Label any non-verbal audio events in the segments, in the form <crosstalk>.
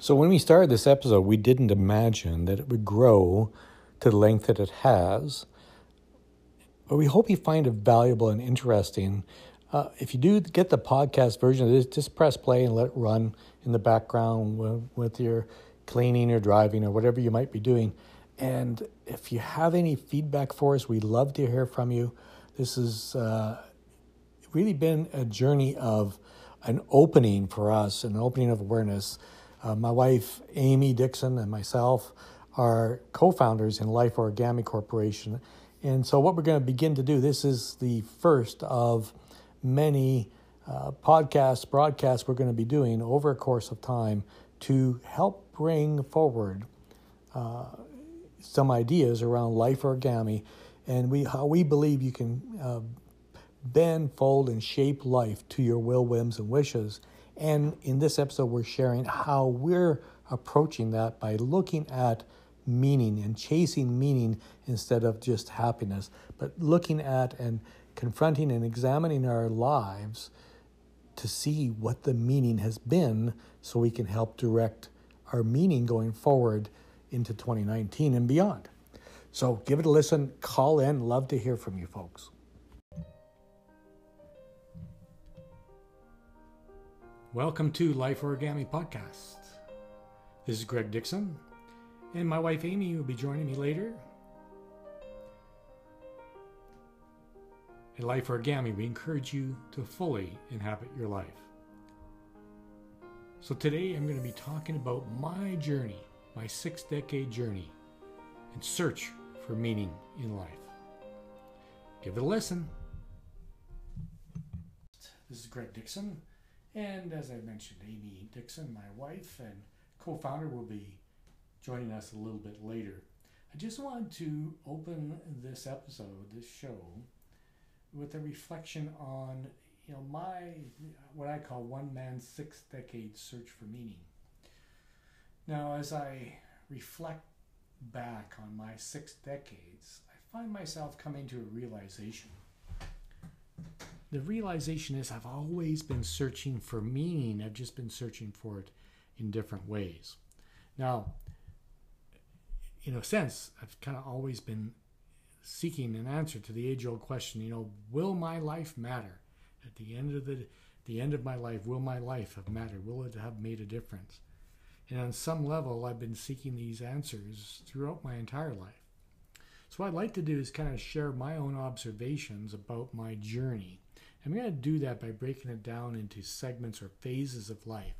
So, when we started this episode, we didn't imagine that it would grow to the length that it has. But we hope you find it valuable and interesting. Uh, if you do get the podcast version of this, just press play and let it run in the background with, your cleaning or driving or whatever you might be doing. And if you have any feedback for us, we'd love to hear from you. This has uh, really been a journey of an opening for us, an opening of awareness. Uh, my wife, Amy Dixon, and myself are co founders in Life Origami Corporation. And so, what we're going to begin to do, this is the first of many uh, podcasts, broadcasts we're going to be doing over a course of time to help bring forward uh, some ideas around life origami and we how we believe you can uh, bend, fold, and shape life to your will, whims, and wishes. And in this episode, we're sharing how we're approaching that by looking at meaning and chasing meaning instead of just happiness, but looking at and confronting and examining our lives to see what the meaning has been so we can help direct our meaning going forward into 2019 and beyond. So give it a listen, call in, love to hear from you folks. Welcome to Life Origami Podcast. This is Greg Dixon, and my wife Amy will be joining me later. At Life Origami, we encourage you to fully inhabit your life. So today I'm going to be talking about my journey, my six decade journey and search for meaning in life. Give it a listen. This is Greg Dixon, and as I mentioned, Amy Dixon, my wife and co founder, will be joining us a little bit later. I just wanted to open this episode, this show, with a reflection on you know my what I call one man's six decade search for meaning. Now, as I reflect back on my six decades, I find myself coming to a realization. The realization is I've always been searching for meaning, I've just been searching for it in different ways. Now, in a sense, I've kind of always been seeking an answer to the age old question, you know, will my life matter? At the end of the the end of my life, will my life have mattered? Will it have made a difference? And on some level, I've been seeking these answers throughout my entire life. So, what I'd like to do is kind of share my own observations about my journey. I'm going to do that by breaking it down into segments or phases of life.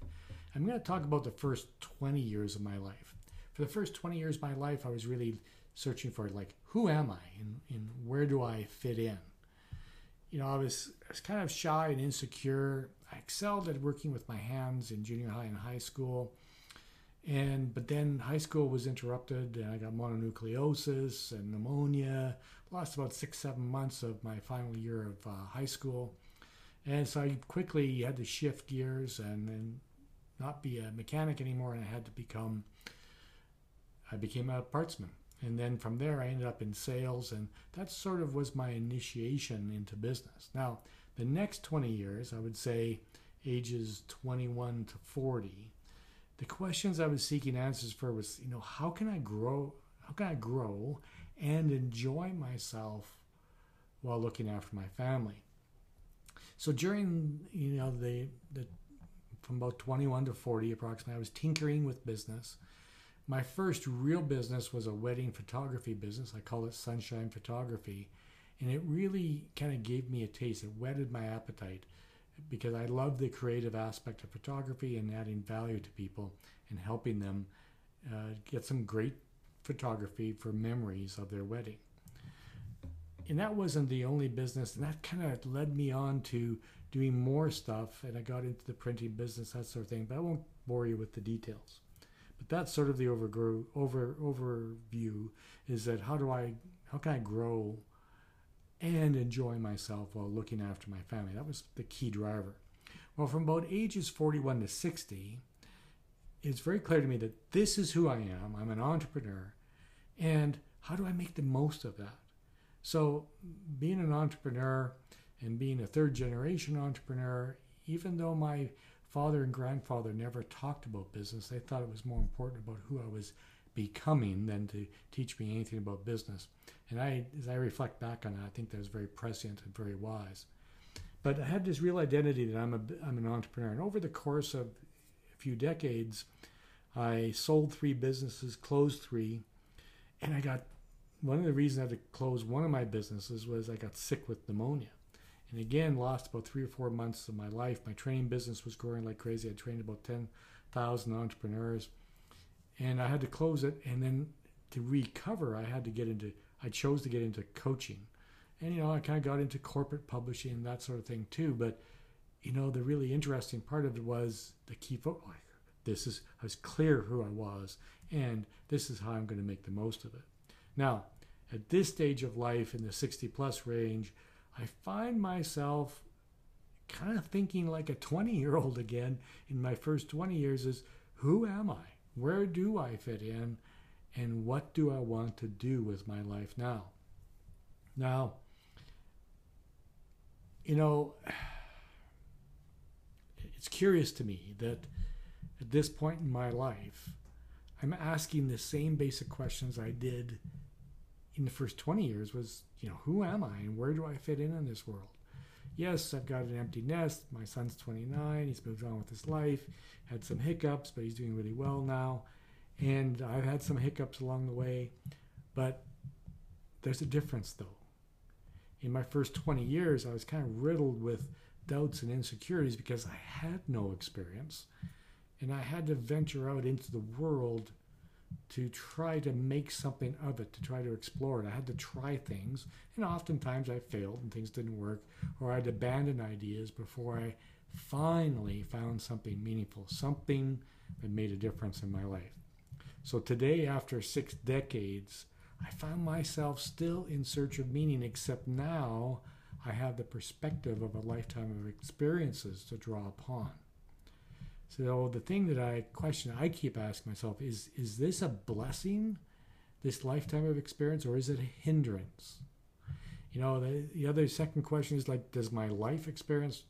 I'm going to talk about the first 20 years of my life. For the first 20 years of my life, I was really searching for like, who am I and, and where do I fit in? You know, I was, I was kind of shy and insecure. I excelled at working with my hands in junior high and high school and but then high school was interrupted and i got mononucleosis and pneumonia. Lost about six seven months of my final year of uh, high school. And so i quickly had to shift gears and, and not be a mechanic anymore and i had to become i became a partsman. And then from there i ended up in sales and that sort of was my initiation into business. Now the next 20 years i would say ages 21 to 40 the questions I was seeking answers for was, you know, how can I grow? How can I grow and enjoy myself while looking after my family? So during, you know, the the from about 21 to 40 approximately, I was tinkering with business. My first real business was a wedding photography business. I call it Sunshine Photography. And it really kind of gave me a taste. It whetted my appetite because I love the creative aspect of photography and adding value to people and helping them uh, get some great photography for memories of their wedding. And that wasn't the only business, and that kind of led me on to doing more stuff. And I got into the printing business, that sort of thing. But I won't bore you with the details. But that's sort of the overgrow, over overview is that how do I how can I grow and enjoy myself while looking after my family. That was the key driver. Well, from about ages 41 to 60, it's very clear to me that this is who I am. I'm an entrepreneur. And how do I make the most of that? So, being an entrepreneur and being a third generation entrepreneur, even though my father and grandfather never talked about business. They thought it was more important about who I was becoming than to teach me anything about business. And I, as I reflect back on that, I think that was very prescient and very wise. But I had this real identity that I'm a, I'm an entrepreneur. And over the course of a few decades, I sold three businesses, closed three, and I got one of the reasons I had to close one of my businesses was I got sick with pneumonia. And again, lost about three or four months of my life. My training business was growing like crazy. I trained about 10,000 entrepreneurs. And I had to close it. And then to recover, I had to get into, I chose to get into coaching. And, you know, I kind of got into corporate publishing and that sort of thing too. But, you know, the really interesting part of it was the key focus. This is, I was clear who I was. And this is how I'm going to make the most of it. Now, at this stage of life in the 60 plus range, I find myself kind of thinking like a 20 year old again in my first 20 years is who am I? Where do I fit in? And what do I want to do with my life now? Now, you know, it's curious to me that at this point in my life, I'm asking the same basic questions I did in the first 20 years was, you know, who am I and where do I fit in in this world? Yes, I've got an empty nest. My son's 29. He's moved on with his life. Had some hiccups, but he's doing really well now. And I've had some hiccups along the way. But there's a difference, though. In my first 20 years, I was kind of riddled with doubts and insecurities because I had no experience. And I had to venture out into the world to try to make something of it, to try to explore it. I had to try things, and oftentimes I failed and things didn't work, or I'd abandon ideas before I finally found something meaningful, something that made a difference in my life. So today, after six decades, I found myself still in search of meaning, except now I have the perspective of a lifetime of experiences to draw upon. So the thing that I question, I keep asking myself is: Is this a blessing, this lifetime of experience, or is it a hindrance? You know, the, the other second question is like, does my life experience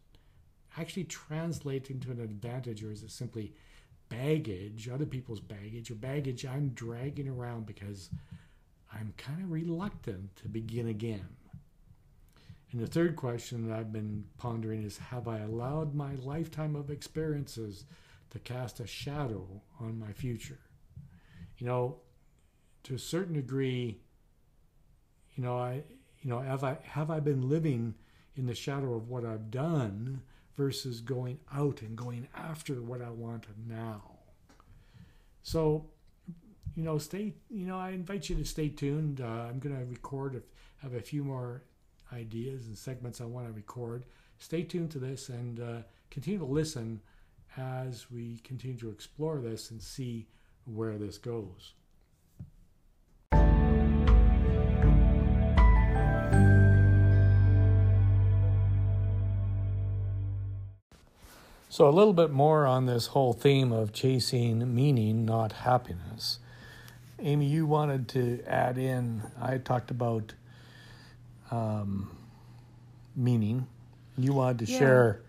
actually translate into an advantage, or is it simply baggage, other people's baggage, or baggage I'm dragging around because I'm kind of reluctant to begin again? And the third question that I've been pondering is Have I allowed my lifetime of experiences to cast a shadow on my future? You know, to a certain degree, you know, I, you know, have I have I been living in the shadow of what I've done versus going out and going after what I want now? So, you know, stay. You know, I invite you to stay tuned. Uh, I'm going to record, have a few more ideas and segments I want to record. Stay tuned to this and uh, continue to listen as we continue to explore this and see where this goes. So, a little bit more on this whole theme of chasing meaning, not happiness. Amy, you wanted to add in, I talked about um, meaning. You wanted to yeah. share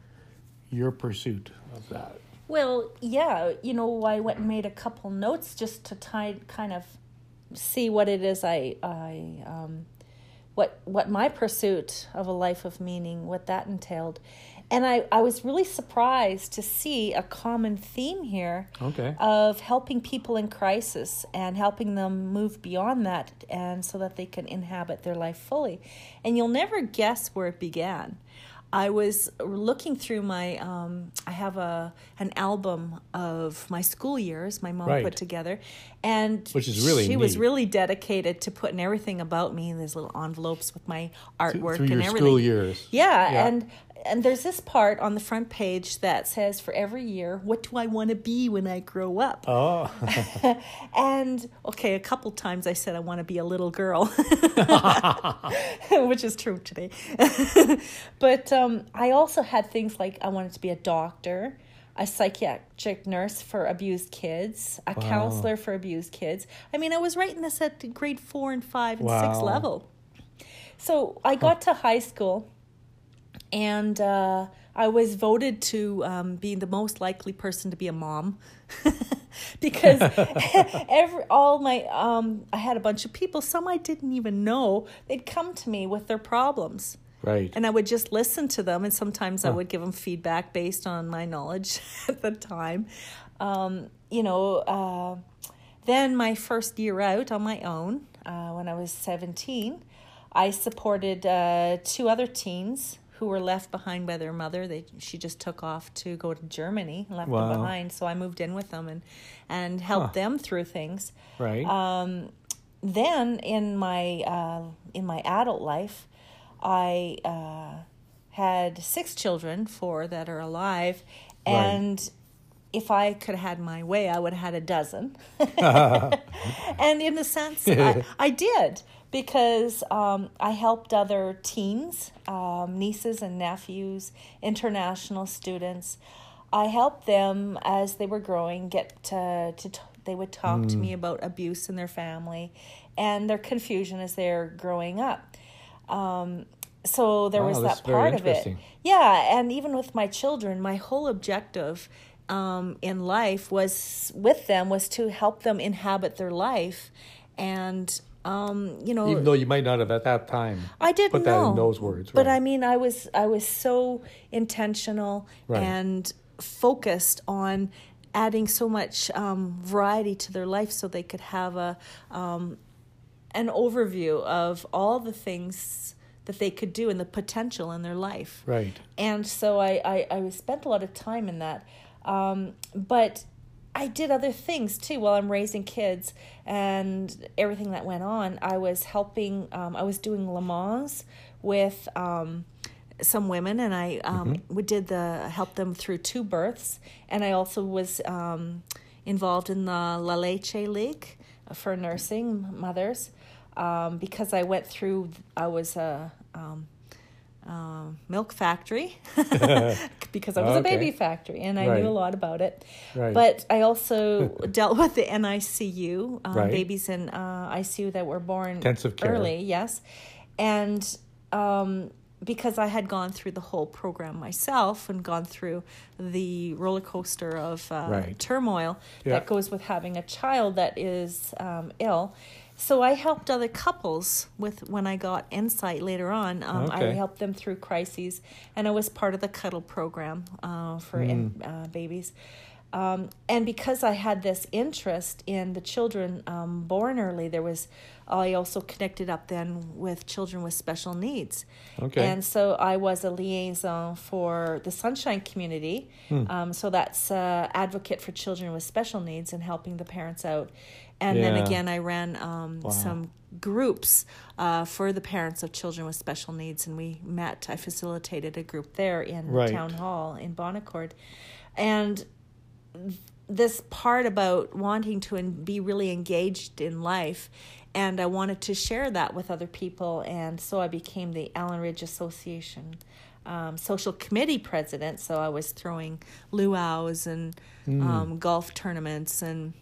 your pursuit of that. Well, yeah, you know, I went and made a couple notes just to tie, kind of see what it is I, I, um, what what my pursuit of a life of meaning, what that entailed, and I, I was really surprised to see a common theme here okay. of helping people in crisis and helping them move beyond that and so that they can inhabit their life fully. And you'll never guess where it began. I was looking through my um, I have a an album of my school years my mom right. put together and which is really she neat. was really dedicated to putting everything about me in these little envelopes with my artwork through, and your everything. school years. Yeah, yeah, and and there's this part on the front page that says for every year, what do I want to be when I grow up? Oh. <laughs> and okay, a couple times I said I want to be a little girl, <laughs> which is true today. <laughs> but um, I also had things like I wanted to be a doctor, a psychiatric nurse for abused kids, a wow. counselor for abused kids. I mean, I was writing this at grade four and five and wow. six level. So I got to high school and uh, I was voted to um, be the most likely person to be a mom <laughs> because <laughs> every all my um, I had a bunch of people, some I didn't even know. They'd come to me with their problems. Right. And I would just listen to them, and sometimes I would give them feedback based on my knowledge <laughs> at the time. Um, you know, uh, then my first year out on my own, uh, when I was 17, I supported uh, two other teens who were left behind by their mother. They she just took off to go to Germany, left Wow. them behind. So I moved in with them and and helped Huh. them through things right. um, then in my uh, in my adult life, I uh, had six children, four that are alive, Right. and if I could have had my way, I would have had a dozen. <laughs> <laughs> and in a sense, I, I did because um, I helped other teens, um, nieces and nephews, international students. I helped them as they were growing get to, to t- they would talk to me about abuse in their family and their confusion as they're growing up. Um, so there Wow, was that part of it. Yeah, and even with my children, my whole objective um, in life was with them was to help them inhabit their life, and um, you know, Even though you might not have at that time I didn't put that know in those words. but right. I mean, I was I was so intentional Right. and focused on adding so much um, variety to their life, so they could have a um, an overview of all the things that they could do and the potential in their life Right. and so I, I, I spent a lot of time in that. Um, but I did other things too while I'm raising kids and everything that went on. I was helping, um, I was doing Lamaze with um, some women, and I um, we did the help them through two births, and I also was um, involved in the La Leche League for nursing mothers um, because I went through. I was a um, milk factory <laughs> <laughs> because I was a baby factory and I Right. knew a lot about it. Right. But I also <laughs> dealt with the NICU, um, Right. babies in uh, ICU that were born early, yes. And um, because I had gone through the whole program myself and gone through the roller coaster of uh, turmoil Yeah. that goes with having a child that is um, ill. So I helped other couples with when I got insight later on. Um, I helped them through crises, and I was part of the cuddle program uh, for in, Mm. uh, babies. Um, and because I had this interest in the children um, born early, there was I also connected up then with children with special needs. Okay. And so I was a liaison for the Sunshine Community. Hmm. Um, so that's uh, advocate for children with special needs and helping the parents out. And then again, I ran um, Wow. some groups uh, for the parents of children with special needs, and we met. I facilitated a group there in Right. town hall in Bon Accord, and this part about wanting to be really engaged in life and I wanted to share that with other people and so I became the Allen Ridge Association um, social committee president so I was throwing luau's and um, golf tournaments and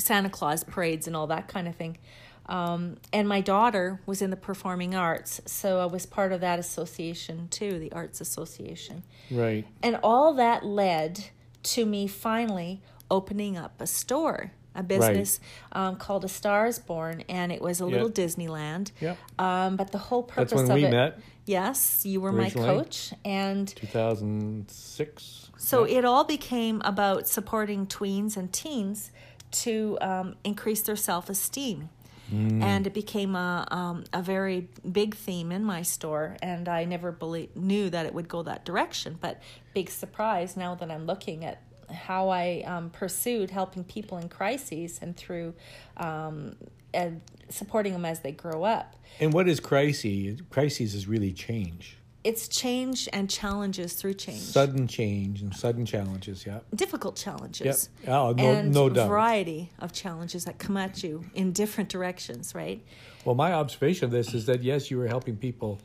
Santa Claus parades and all that kind of thing um, and my daughter was in the performing arts so I was part of that association too the arts association right. and all that led to me finally opening up a store, a business um, called A Star is Born, and it was a little Disneyland. Yep. Um, but the whole purpose That's when of we it, met, yes, you were my coach, and 2006. so Yeah. it all became about supporting tweens and teens to um, increase their self esteem. Mm. And it became a, um, a very big theme in my store, and I never knew that it would go that direction. But big surprise now that I'm looking at how I um, pursued helping people in crises and through um, and supporting them as they grow up. And what is crisis? Crises is really change. It's change and challenges through change. Sudden change and sudden challenges. Yeah. difficult challenges. Yep. Oh, no- and no doubt. variety of challenges that come at you in different directions, right? Well, my observation of this is that yes, you were helping people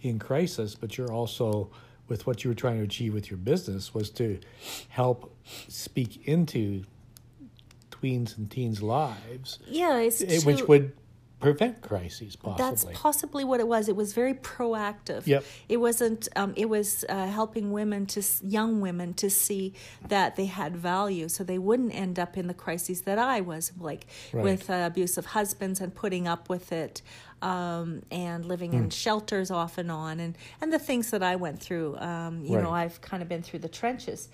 in crisis, but you're also with what you were trying to achieve with your business was to help speak into tweens and teens' lives, Yeah, it's eh, to, which would prevent crises, possibly. That's possibly what it was. It was very proactive. Yep. It wasn't. Um, it was uh, helping women to young women to see that they had value, so they wouldn't end up in the crises that I was like Right. with uh, abusive husbands and putting up with it, um, and living Hmm. in shelters off and on, and and the things that I went through. Um, you know, I've kind of been through the trenches,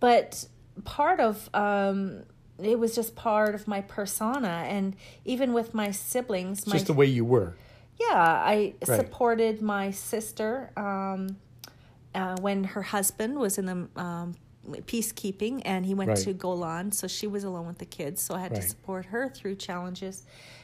but part of um, it was just part of my persona, and even with my siblings, It's my just the way you were. yeah, I Right. supported my sister um, uh, when her husband was in the um, peacekeeping and he went Right. to Golan, so she was alone with the kids. So I had Right. to support her through challenges,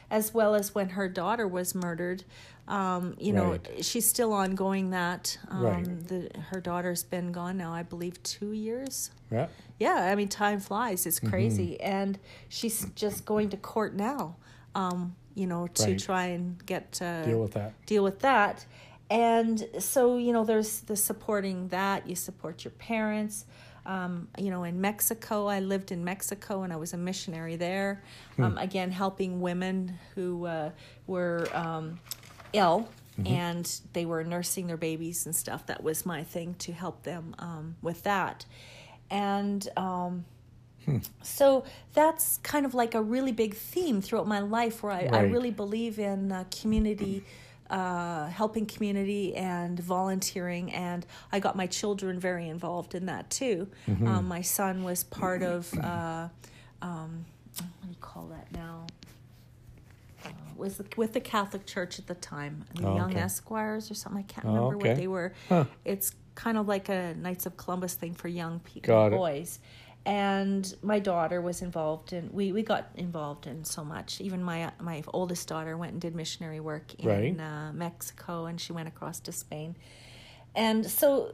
as well as when her daughter was murdered. Um, you know, Right. she's still ongoing that. Um, Right. the, her daughter's been gone now, I believe, two years Yeah. yeah i mean time flies it's Mm-hmm. crazy and she's just going to court now um you know to Right. try and get uh, Deal with that. deal with that and so you know there's the supporting that you support your parents um, you know in mexico i lived in mexico and i was a missionary there Hmm. um, again helping women who uh, were um, ill Mm-hmm. and they were nursing their babies and stuff that was my thing to help them um, with that and um, Hmm. so that's kind of like a really big theme throughout my life where I, I really believe in uh, community, uh, helping community and volunteering. And I got my children very involved in that too. Mm-hmm. Um, my son was part of, uh, um, what do you call that now? Was with the Catholic Church at the time, the Oh, Young okay. Esquires or something. I can't Oh, remember okay. what they were. Huh. It's kind of like a Knights of Columbus thing for young people, boys. And my daughter was involved in. We, we got involved in so much. Even my my oldest daughter went and did missionary work in Right. uh, Mexico, and she went across to Spain. And so,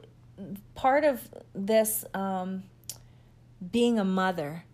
part of this um, being a mother.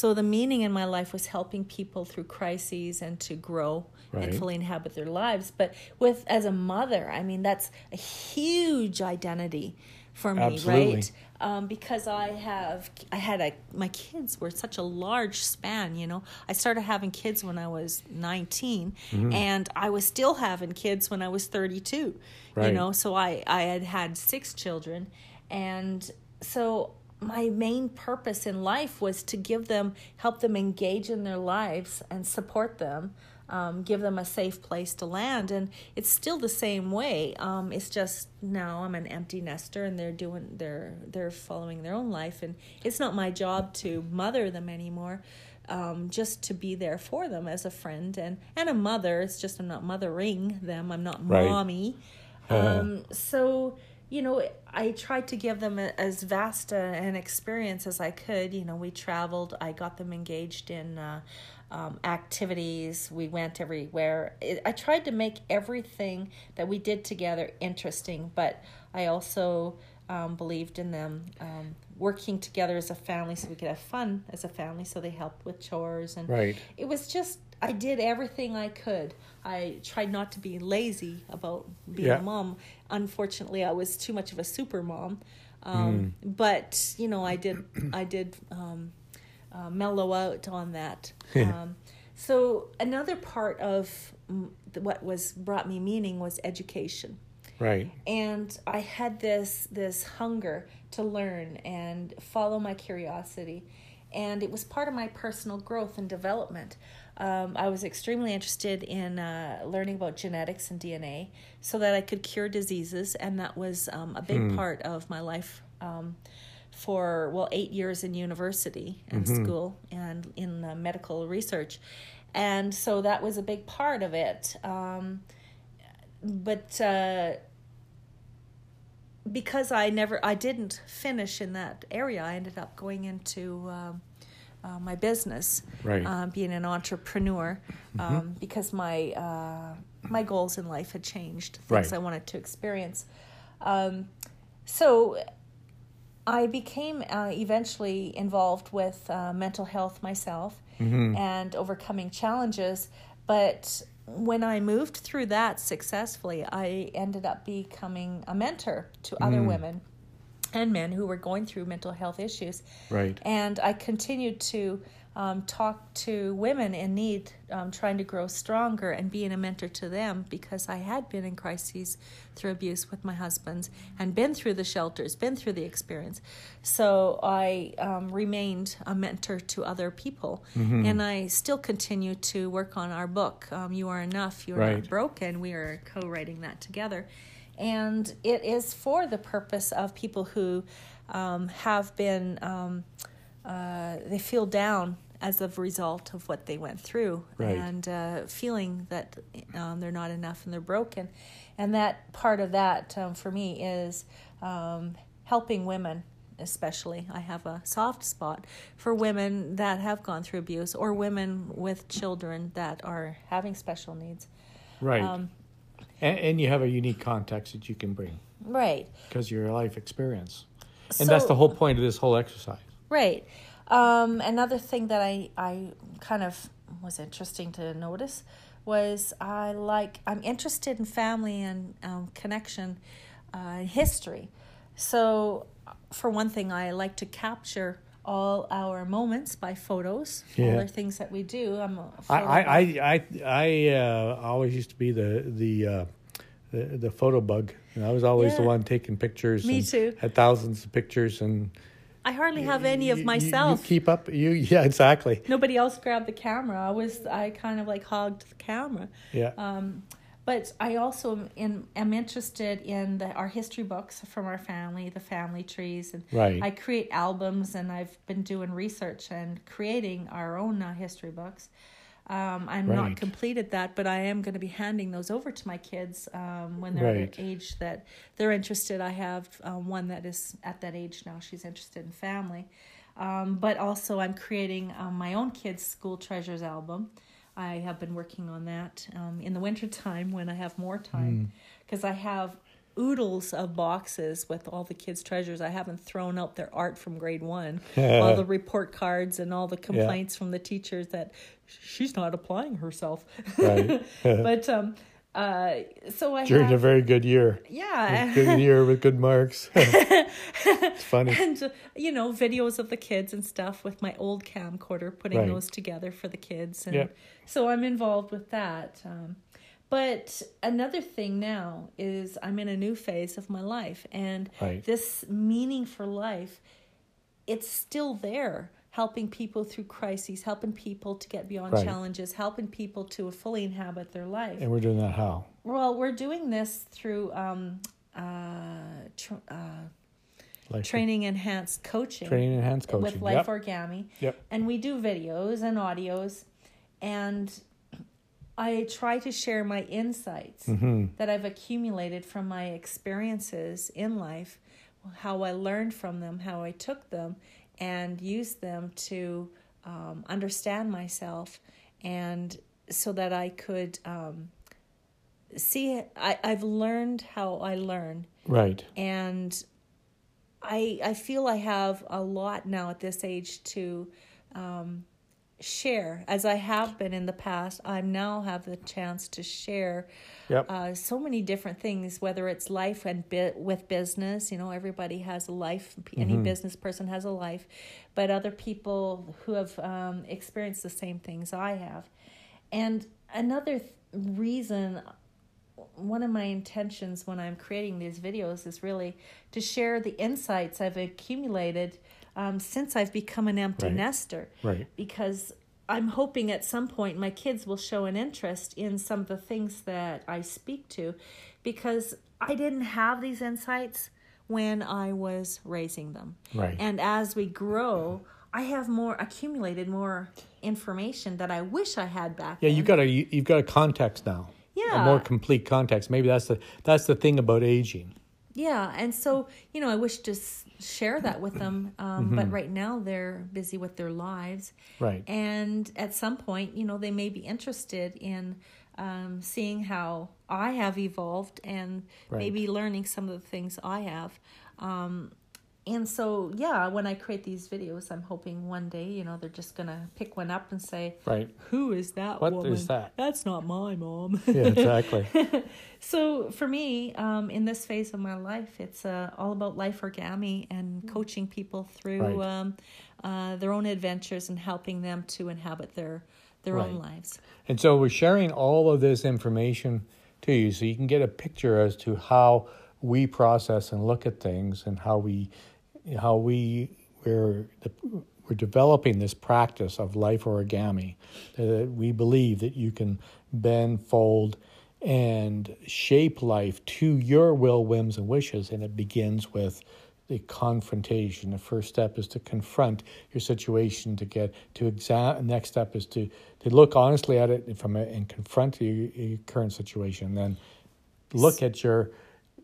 So the meaning in my life was helping people through crises and to grow Right. and fully inhabit their lives. But with as a mother, I mean that's a huge identity for me, Absolutely. right? Um, because I have I had a my kids were such a large span. You know, I started having kids when I was 19 Mm-hmm. and I was still having kids when I was thirty two. You know, so I I had had six children, and so my main purpose in life was to give them help them engage in their lives and support them um, give them a safe place to land. And it's still the same way. Um, it's just now i'm an empty nester and they're doing they're they're following their own life. And it's not my job to mother them anymore um, just to be there for them as a friend and and a mother. It's just i'm not mothering them. I'm not Right. mommy. Um, so you know i tried to give them as vast an experience as i could. You know we traveled. I got them engaged in uh, um, activities. We went everywhere. It, i tried to make everything that we did together interesting but i also um, believed in them um, working together as a family so we could have fun as a family so they helped with chores and Right. it was just I did everything I could. I tried not to be lazy about being Yeah. a mom. Unfortunately, I was too much of a super mom. Um, But you know, I did <clears throat> I did um, uh, mellow out on that. um, so another part of mm, what was brought me meaning was education Right. and I had this this hunger to learn and follow my curiosity, and it was part of my personal growth and development. Um, I was extremely interested in uh, learning about genetics and DNA so that I could cure diseases, and that was um, a big part of my life. Um, for well, eight years in university and school and in uh, medical research, and so that was a big part of it. Um, but uh, because I never, I didn't finish in that area, I ended up going into um, uh, my business, Right. uh, being an entrepreneur, um, because my uh, my goals in life had changed, things Right. I wanted to experience. Um, so I became uh, eventually involved with uh, mental health myself and overcoming challenges. But when I moved through that successfully, I ended up becoming a mentor to other women and men who were going through mental health issues. Right. And I continued to um, talk to women in need, um, trying to grow stronger and being a mentor to them because I had been in crises through abuse with my husband and been through the shelters, been through the experience. So I um, remained a mentor to other people. Mm-hmm. And I still continue to work on our book, um, You Are Enough, You Are Right. Not Broken. We are co writing that together. And it is for the purpose of people who um, have been, um, uh, they feel down as a result of what they went through Right. and uh, feeling that um, they're not enough and they're broken. And that part of that um, for me is um, helping women, especially. I have a soft spot for women that have gone through abuse or women with children that are having special needs. Right. And, and you have a unique context that you can bring right. because your life experience. And that's the whole point of this whole exercise. Right. Um, another thing that I, I kind of was interesting to notice was I like I'm interested in family and um, connection, uh, history. So, for one thing, I like to capture all our moments by photos. yeah. All the things that we do. I'm a I, I. I, I, uh, always used to be the the uh, the, the photo bug. And I was always the one taking pictures. Me and too. Had thousands of pictures, and I hardly have any of you- you- myself. You, keep up. You <laughs> yeah, exactly. Nobody else grabbed the camera. I was I kind of like hogged the camera. Yeah. Um, but I also am, in, am interested in the, our history books from our family, the family trees, and Right. I create albums, and I've been doing research and creating our own uh, history books. Um, I'm Right. not completed that, but I am going to be handing those over to my kids um, when they're Right. at the age that they're interested. I have um, one that is at that age now. She's interested in family. Um, but also, I'm creating um, my own kids' school treasures album. I have been working on that um, in the wintertime when I have more time because I have oodles of boxes with all the kids' treasures. I haven't thrown out their art from grade one, <laughs> all the report cards and all the complaints from the teachers that she's not applying herself. Right. <laughs> <laughs> but um, uh, so I During a very good year. yeah. Good year with good marks. <laughs> it's funny. and you know videos of the kids and stuff with my old camcorder putting Right. those together for the kids and Yep. so i'm involved with that um, but another thing now is i'm in a new phase of my life and Right. this meaning for life it's still there helping people through crises helping people to get beyond Right. challenges helping people to fully inhabit their life And we're doing that how? well we're doing this through um, uh, tr- uh, training enhanced coaching training enhanced coaching. with Life yep. Origami. Yep. And we do videos and audios and I try to share my insights hmm that I've accumulated from my experiences in life, how I learned from them, how I took them and use them to um, understand myself and so that I could um, see I, I've learned how I learn Right. and I I feel I have a lot now at this age to um, share as I have been in the past. I now have the chance to share Yep. uh, so many different things, whether it's life and bit with business. You know, everybody has a life. Any Mm-hmm. business person has a life, but other people who have um, experienced the same things I have. And another th- reason one of my intentions when I'm creating these videos is really to share the insights I've accumulated um, since I've become an empty Right. nester. Right. Because I'm hoping at some point my kids will show an interest in some of the things that I speak to because I didn't have these insights when I was raising them. Right. And as we grow, I have more accumulated more information that I wish I had back Yeah, then. you got a you, you've got a context now. Yeah. A more complete context. Maybe that's the that's the thing about aging. Yeah, and so you know, I wish to share that with them, um, but right now they're busy with their lives, Right. and at some point, you know, they may be interested in um, seeing how I have evolved and Right. maybe learning some of the things I have. Um, and so yeah, when I create these videos, I'm hoping one day, you know, they're just gonna pick one up and say, Right. "Who is that What woman? is that?" That's not my mom." <laughs> Yeah, exactly. <laughs> so for me, um, in this phase of my life, it's uh, all about life origami and coaching people through Right. um, uh, their own adventures and helping them to inhabit their their own lives. And so we're sharing all of this information to you so you can get a picture as to how we process and look at things and how we how we we're we're developing this practice of life origami that we believe that you can bend fold and shape life to your will whims and wishes. And it begins with the confrontation. The first step is to confront your situation to get to exam next step is to to look honestly at it from a, and confront your, your current situation. Then look at your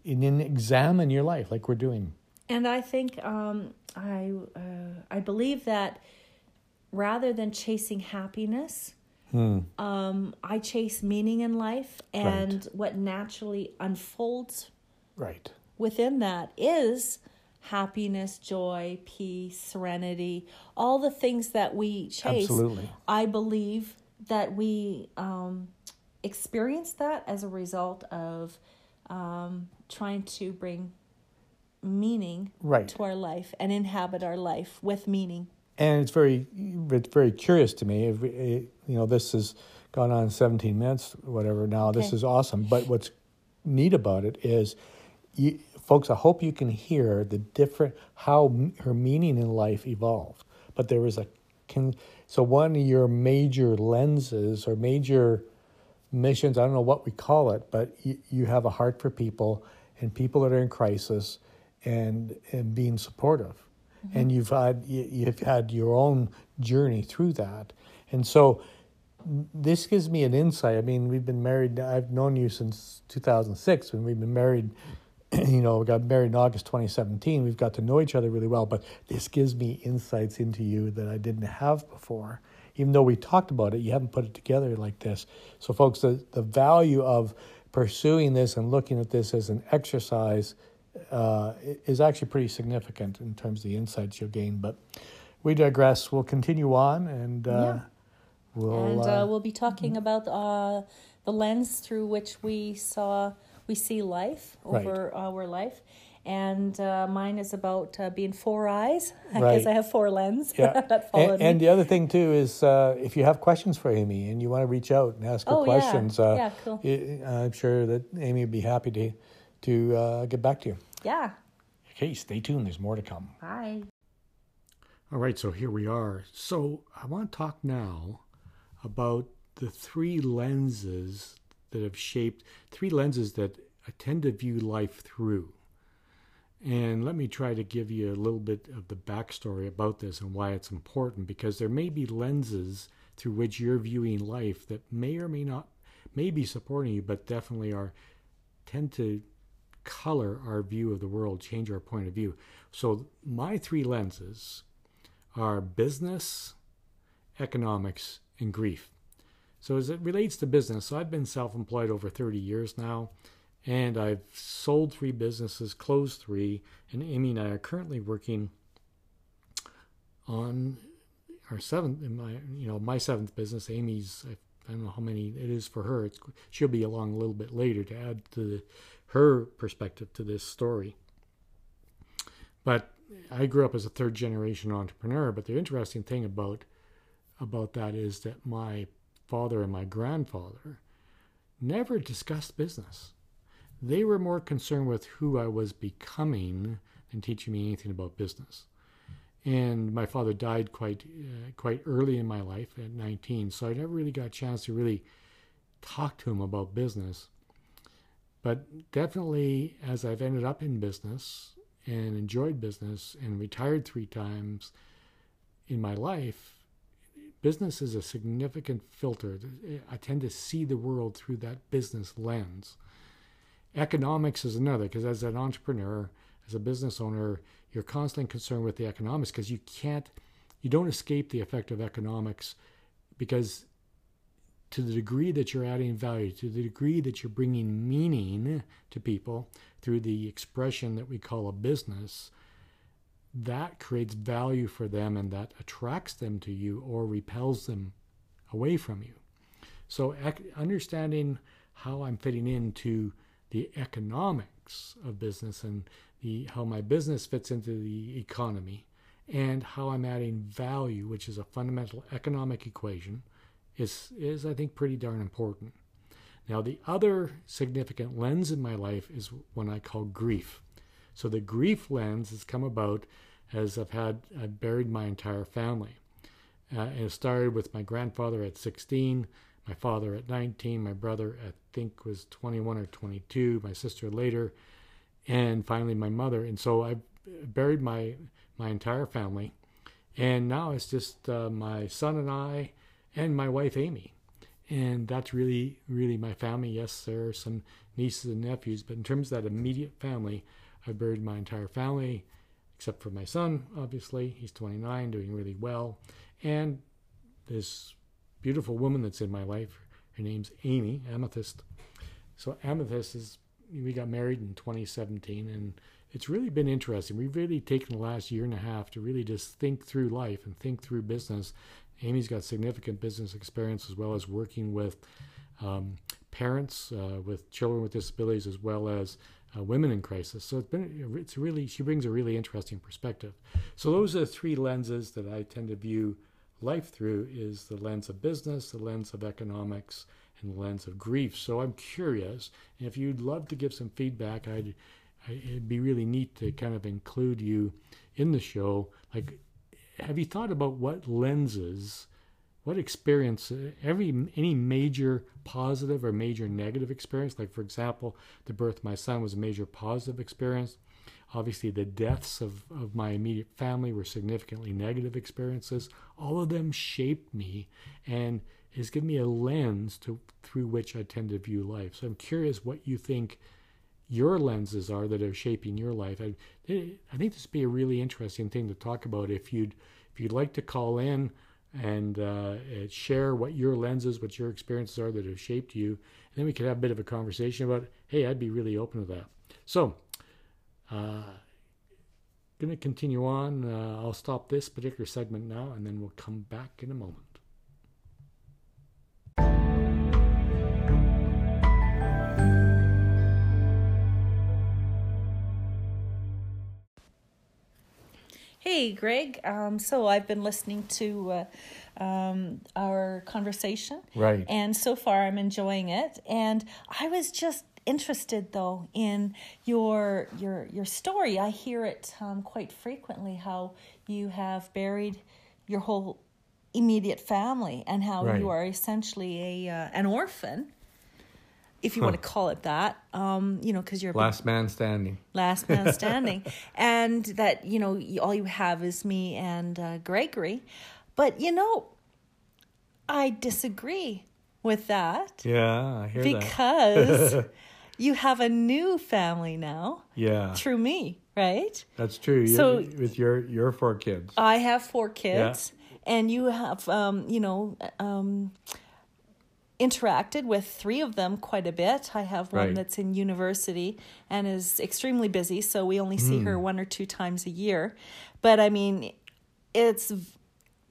and then examine your life like we're doing And I think um, I uh, I believe that rather than chasing happiness, Hmm. um, I chase meaning in life, and what naturally unfolds right within that is happiness, joy, peace, serenity, all the things that we chase. Absolutely. I believe that we um, experience that as a result of um, trying to bring meaning Right. to our life and inhabit our life with meaning. and it's very it's very curious to me. If we- eh, you know this has gone on 17 minutes whatever now this is awesome. But what's neat about it is you, folks i hope you can hear the different how her meaning in life evolved. But there was a can so one of your major lenses or major missions i don't know what we call it but you, you have a heart for people and people that are in crisis and and being supportive. Mm-hmm. And you've had you, you've had your own journey through that. And so this gives me an insight. I mean we've been married i've known you since 2006 and we've been married <clears throat> you know we got married in august 2017 we've got to know each other really well but this gives me insights into you that i didn't have before. Even though we talked about it you haven't put it together like this. So folks the, the value of pursuing this and looking at this as an exercise uh, is actually pretty significant in terms of the insights you'll gain. But we digress. We'll continue on, and uh, Yeah. we'll. and uh, uh, we'll be talking about uh, the lens through which we saw we see life Right. over our life. And uh, mine is about uh, being four eyes because Right. I have four lens yeah. <laughs> that and, me. and the other thing too is uh, if you have questions for Amy and you want to reach out and ask her Oh, yeah. questions, uh, Yeah, cool. I'm sure that Amy would be happy to to uh, get back to you. yeah. Okay, stay tuned. There's more to come. Bye. All right, so here we are. So I want to talk now about the three lenses that have shaped, three lenses that I tend to view life through. And let me try to give you a little bit of the backstory about this and why it's important because there may be lenses through which you're viewing life that may or may not, may be supporting you, but definitely are, tend to color our view of the world, change our point of view. So my three lenses are business, economics, and grief. So as it relates to business, so I've been self-employed over 30 years now, and I've sold three businesses, closed three, and Amy and I are currently working on our seventh, in my you know my seventh business. Amy's I, I don't know how many it is for her. It's, she'll be along a little bit later to add to the, her perspective to this story. But I grew up as a third generation entrepreneur. But the interesting thing about about that is that my father and my grandfather never discussed business. They were more concerned with who I was becoming than teaching me anything about business. And my father died quite uh, quite early in my life at 19, so I never really got a chance to really talk to him about business. But definitely, as I've ended up in business and enjoyed business and retired three times in my life, business is a significant filter. I tend to see the world through that business lens. Economics is another, because as an entrepreneur, as a business owner, you're constantly concerned with the economics because you can't, you don't escape the effect of economics because to the degree that you're adding value, to the degree that you're bringing meaning to people through the expression that we call a business, that creates value for them and that attracts them to you or repels them away from you. So, understanding how I'm fitting into the economics of business and the how my business fits into the economy and how I'm adding value, which is a fundamental economic equation, is is I think pretty darn important. Now, the other significant lens in my life is one I call grief. So the grief lens has come about as I've had I've buried my entire family. Uh, it started with my grandfather at 16, my father at 19, my brother I think was 21 or 22, my sister later, and finally my mother. And so I buried my my entire family, and now it's just uh, my son and I, and my wife Amy, and that's really really my family. Yes, there are some nieces and nephews, but in terms of that immediate family, I've buried my entire family, except for my son. Obviously, he's 29, doing really well, and this beautiful woman that's in my life. Her name's Amy Amethyst. So Amethyst is we got married in 2017 and it's really been interesting. We've really taken the last year and a half to really just think through life and think through business. Amy's got significant business experience as well as working with um, parents uh, with children with disabilities as well as uh, women in crisis. So it's been it's really she brings a really interesting perspective. So those are the three lenses that I tend to view life through is the lens of business, the lens of economics, and the lens of grief. So I'm curious, if you'd love to give some feedback, I'd it'd be really neat to kind of include you in the show. Like, have you thought about what lenses, what experience, every any major positive or major negative experience? Like, for example, the birth of my son was a major positive experience. Obviously, the deaths of, of my immediate family were significantly negative experiences. All of them shaped me and has given me a lens to through which I tend to view life. So I'm curious what you think your lenses are that are shaping your life. I, I think this would be a really interesting thing to talk about. If you'd if you'd like to call in and uh, share what your lenses, what your experiences are that have shaped you, and then we could have a bit of a conversation about. Hey, I'd be really open to that. So, uh, going to continue on. Uh, I'll stop this particular segment now, and then we'll come back in a moment. Hey, Greg. Um, so I've been listening to uh, um, our conversation. Right. And so far I'm enjoying it. And I was just interested though in your your your story. I hear it um, quite frequently how you have buried your whole immediate family and how Right. you are essentially a uh, an orphan, if you Huh. want to call it that. Um, you know, because you're big Last man standing. last man <laughs> standing and that you know all you have is me and uh, gregory but you know i disagree with that Yeah, I hear that. because <laughs> you have a new family now Yeah, through me right that's true. You- So- with your your four kids. i have four kids and you have um, you know um, interacted with three of them quite a bit. I have one Right. that's in university and is extremely busy so we only see her hmm. one or two times a year. But i mean it's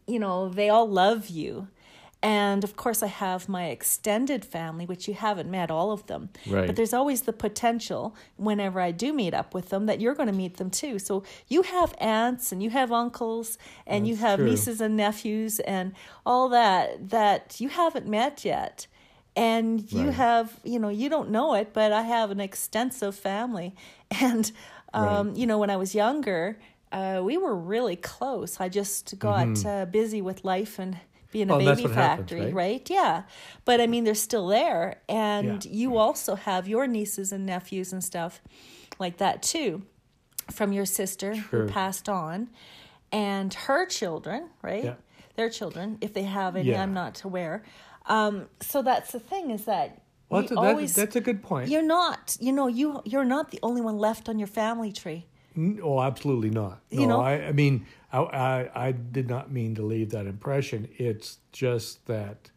you know they all love you and of course i have my extended family which you haven't met all of them Right. but there's always the potential whenever i do meet up with them that you're going to meet them too so you have aunts and you have uncles and you have true. nieces and nephews and all that that you haven't met yet and you Right. have you know you don't know it but i have an extensive family <laughs> and um, Right. you know when i was younger uh, we were really close i just got uh, busy with life and being a. Well, baby what happens, factory right? yeah but i mean they're still there and Yeah. you also have your nieces and nephews and stuff like that too from your sister Sure. who passed on and her children right Yeah. their children if they have any Yeah. i'm not aware um, so that's the thing is that Well, that's, a, always that's a good point. you're not you know you you're not the only one left on your family tree Oh, absolutely not. No, You know? I, I mean, I, I, I did not mean to leave that impression. It's just that,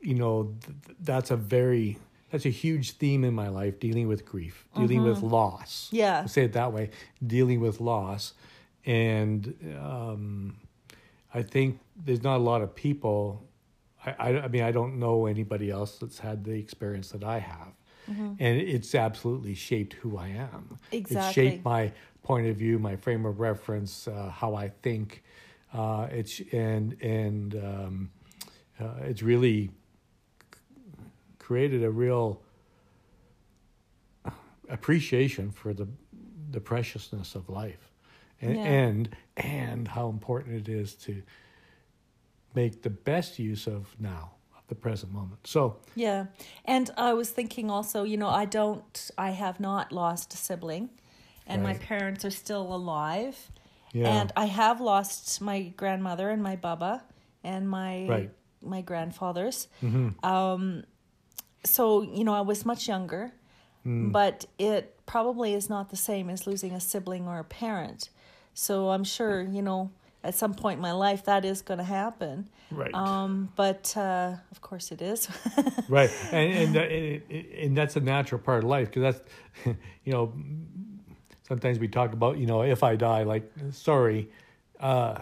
you know, th- that's a very, that's a huge theme in my life, dealing with grief, dealing with loss. Mm-hmm. Yeah. I'll say it that way, dealing with loss. and um, I think there's not a lot of people. I, I, I mean, I don't know anybody else that's had the experience that I have, Mm-hmm. and it's absolutely shaped who I am. It's Exactly. shaped my point of view, my frame of reference, uh, how I think. Uh, it's and and um, uh, it's really created a real appreciation for the the preciousness of life and Yeah. and, and how important it is to make the best use of now of the present moment so Yeah. And I was thinking also, you know, I don't, I have not lost a sibling, and my parents are still alive. yeah And I have lost my grandmother and my baba and my Right. my grandfathers. Mhm. Um, so you know, I was much younger, Mm. but it probably is not the same as losing a sibling or a parent. So I'm sure you know at some point in my life that is going to happen. right Um, but uh, of course it is. right <laughs> and and, uh, and, and that's a natural part of life because that's <laughs> you know sometimes we talk about you know if i die like sorry uh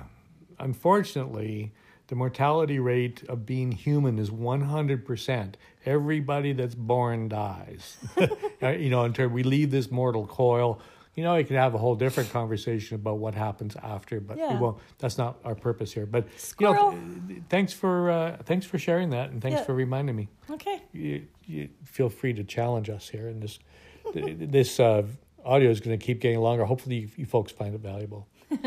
unfortunately the mortality rate of being human is 100% everybody that's born dies <laughs> Uh, you know until we leave this mortal coil you know, you could have a whole different conversation about what happens after, but we won't. That's not our purpose here. But Squirrel. you know, thanks for uh, thanks for sharing that, and thanks Yeah. for reminding me okay. you, you feel free to challenge us here and this this uh, audio is going to keep getting longer. Hopefully you, you folks find it valuable. <laughs>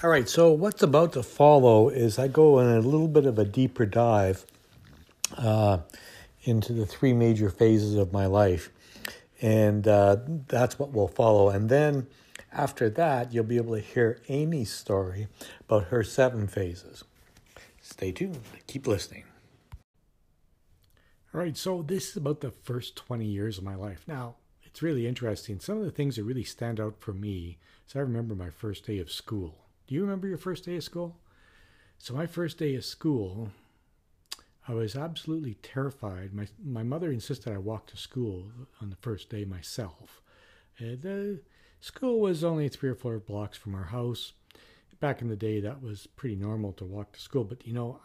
All right so what's about to follow is i go in a little bit of a deeper dive uh, into the three major phases of my life. And uh, that's what will follow. And then after that, you'll be able to hear Amy's story about her seven phases. Stay tuned. Keep listening. All right, so this is about the first 20 years of my life. Now, it's really interesting. Some of the things that really stand out for me is I remember my first day of school. Do you remember your first day of school? So, my first day of school, I was absolutely terrified. My, my mother insisted I walk to school on the first day myself. Uh, school was only three or four blocks from our house. Back in the day, that was pretty normal to walk to school. But you know,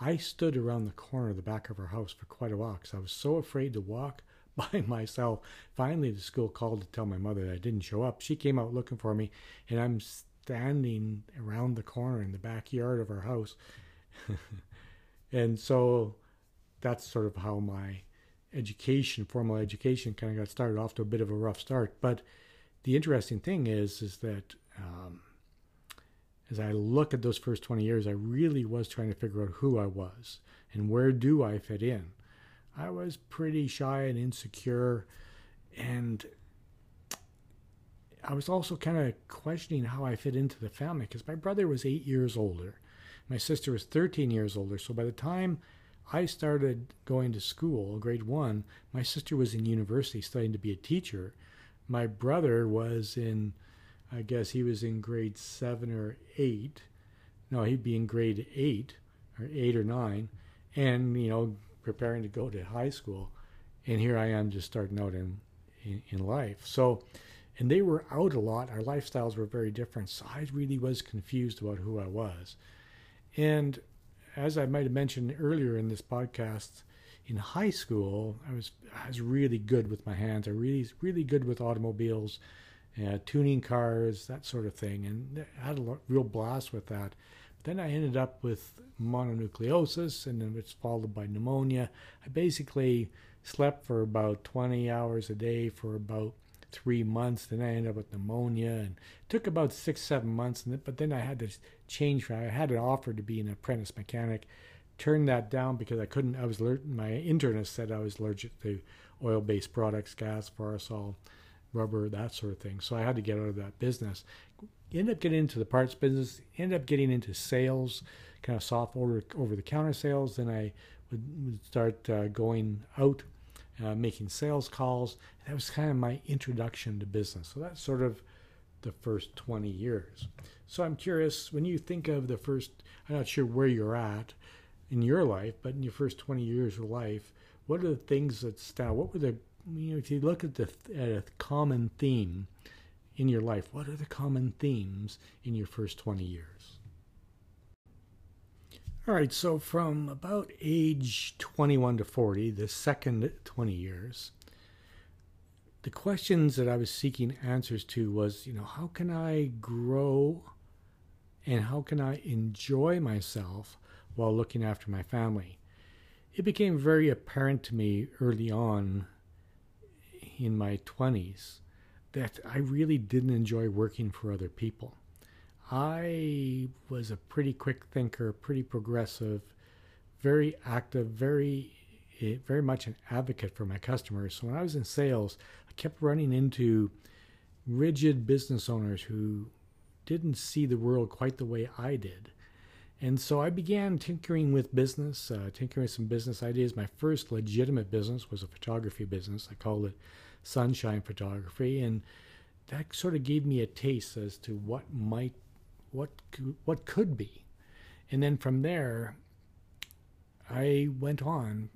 I stood around the corner of the back of our house for quite a while because I was so afraid to walk <laughs> by myself. Finally, the school called to tell my mother that I didn't show up. She came out looking for me, and I'm standing around the corner in the backyard of our house. <laughs> and so that's sort of how my education, formal education, kind of got started off to a bit of a rough start. But the interesting thing is, is that um, as I look at those first 20 years, I really was trying to figure out who I was and where do I fit in. I was pretty shy and insecure, and I was also kind of questioning how I fit into the family because my brother was eight years older. My sister was 13 years older. So by the time I started going to school, grade one, my sister was in university studying to be a teacher. My brother was in, I guess he was in grade seven or eight. No, he'd be in grade eight or eight or nine, and you know, preparing to go to high school. And here I am just starting out in, in, in life. So, and they were out a lot. Our lifestyles were very different. So I really was confused about who I was. And as I might have mentioned earlier in this podcast, in high school, I was I was really good with my hands. I really really good with automobiles, uh, tuning cars, that sort of thing, and I had a real blast with that. But then I ended up with mononucleosis, and then it's followed by pneumonia. I basically slept for about 20 hours a day for about three months. Then I ended up with pneumonia, and took about six, seven months. And but then I had to change. I had an offer to be an apprentice mechanic. Turned that down because I couldn't. I was my internist said I was allergic to oil-based products, gas, Varsol, rubber, that sort of thing. So I had to get out of that business. Ended up getting into the parts business. Ended up getting into sales, kind of soft order over-the-counter sales. Then I would, would start uh, going out uh, making sales calls. That was kind of my introduction to business. So that's sort of the first 20 years. So I'm curious when you think of the first, I'm not sure where you're at, in your life, but in your first 20 years of life, what are the things that stand? What were the you know if you look at the at a common theme in your life, what are the common themes in your first 20 years? All right, so from about age 21 to 40, the second 20 years, the questions that I was seeking answers to was, you know, how can I grow and how can I enjoy myself while looking after my family? It became very apparent to me early on in my 20s that I really didn't enjoy working for other people. I was a pretty quick thinker, pretty progressive, very active, very eh, very much an advocate for my customers. So when I was in sales, I kept running into rigid business owners who didn't see the world quite the way I did. And so I began tinkering with business, uh, tinkering with some business ideas. My first legitimate business was a photography business. I called it Sunshine Photography, and that sort of gave me a taste as to what might what what could be. And then from there, I went on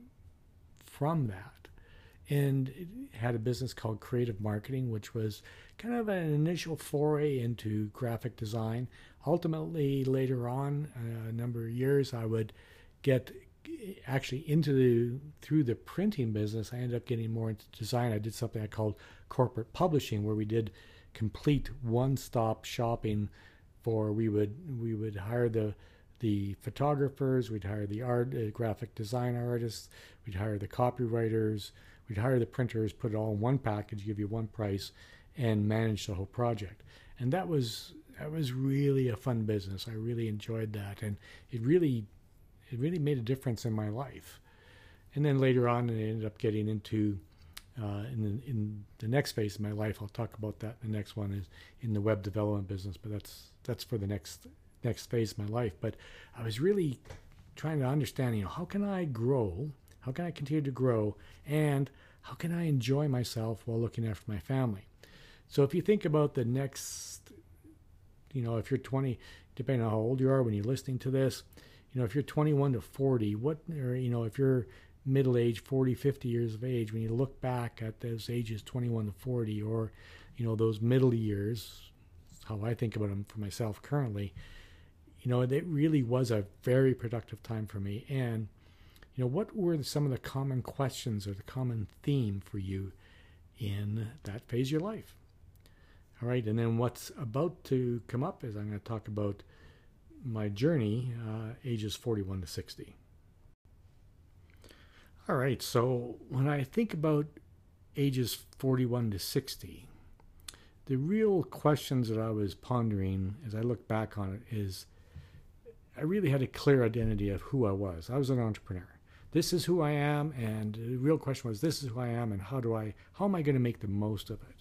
from that and had a business called Creative Marketing, which was kind of an initial foray into graphic design. Ultimately, later on, uh, a number of years, I would get actually into the through the printing business. I ended up getting more into design. I did something I called corporate publishing, where we did complete one-stop shopping for we would we would hire the the photographers, we'd hire the art uh, graphic design artists, we'd hire the copywriters, we'd hire the printers, put it all in one package, give you one price, and manage the whole project. And that was that was really a fun business. I really enjoyed that, and it really it really made a difference in my life. And then later on, I ended up getting into uh, in the, in the next phase of my life. I'll talk about that. The next one is in the web development business, but that's that's for the next next phase of my life. But I was really trying to understand, you know, how can I grow? How can I continue to grow? And how can I enjoy myself while looking after my family? So if you think about the next, you know, if you're 20, depending on how old you are when you're listening to this, you know, if you're 21 to 40, what, or, you know, if you're middle age, 40, 50 years of age, when you look back at those ages 21 to 40, or, you know, those middle years, how I think about them for myself currently, you know, it really was a very productive time for me. And, you know, what were some of the common questions or the common theme for you in that phase of your life? All right, and then what's about to come up is I'm going to talk about my journey, uh, ages 41 to 60. All right, so when I think about ages 41 to 60, the real questions that I was pondering as I look back on it is I really had a clear identity of who I was. I was an entrepreneur. This is who I am, and the real question was this is who I am, and how do I, how am I going to make the most of it?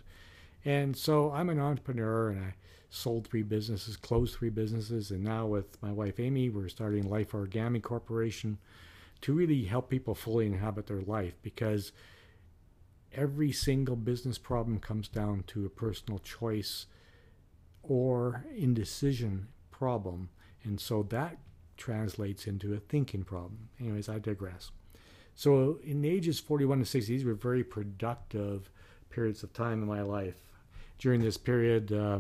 And so I'm an entrepreneur, and I sold three businesses, closed three businesses, and now with my wife Amy, we're starting Life Origami Corporation to really help people fully inhabit their life because every single business problem comes down to a personal choice or indecision problem. And so that translates into a thinking problem. Anyways, I digress. So in ages 41 to 60, these were very productive periods of time in my life. During this period, uh,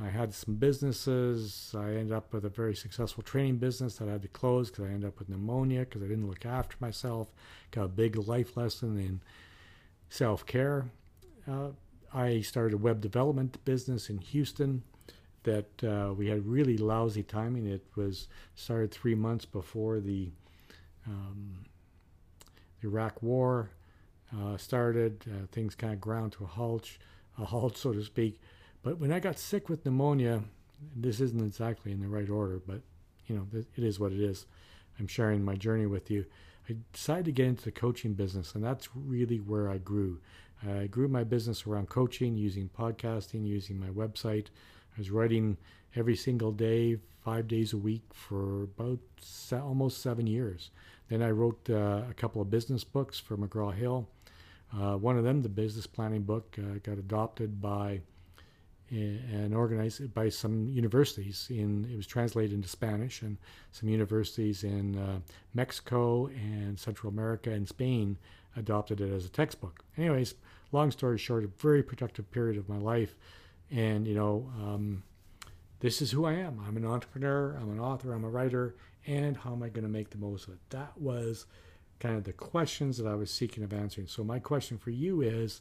I had some businesses. I ended up with a very successful training business that I had to close because I ended up with pneumonia because I didn't look after myself. Got a big life lesson in self care. Uh, I started a web development business in Houston that uh, we had really lousy timing. It was started three months before the, um, the Iraq War uh, started. Uh, things kind of ground to a halt, a halt, so to speak. But when I got sick with pneumonia, this isn't exactly in the right order, but you know, it is what it is. I'm sharing my journey with you. I decided to get into the coaching business, and that's really where I grew. I grew my business around coaching, using podcasting, using my website. I was writing every single day, five days a week for about se- almost seven years. Then I wrote uh, a couple of business books for McGraw Hill. Uh, one of them, the business planning book, uh, got adopted by and organized by some universities. In it was translated into Spanish, and some universities in uh, Mexico and Central America and Spain adopted it as a textbook. Anyways, long story short, a very productive period of my life, and you know, um, this is who I am. I'm an entrepreneur. I'm an author. I'm a writer. And how am I going to make the most of it? That was kind of the questions that I was seeking of answering. So my question for you is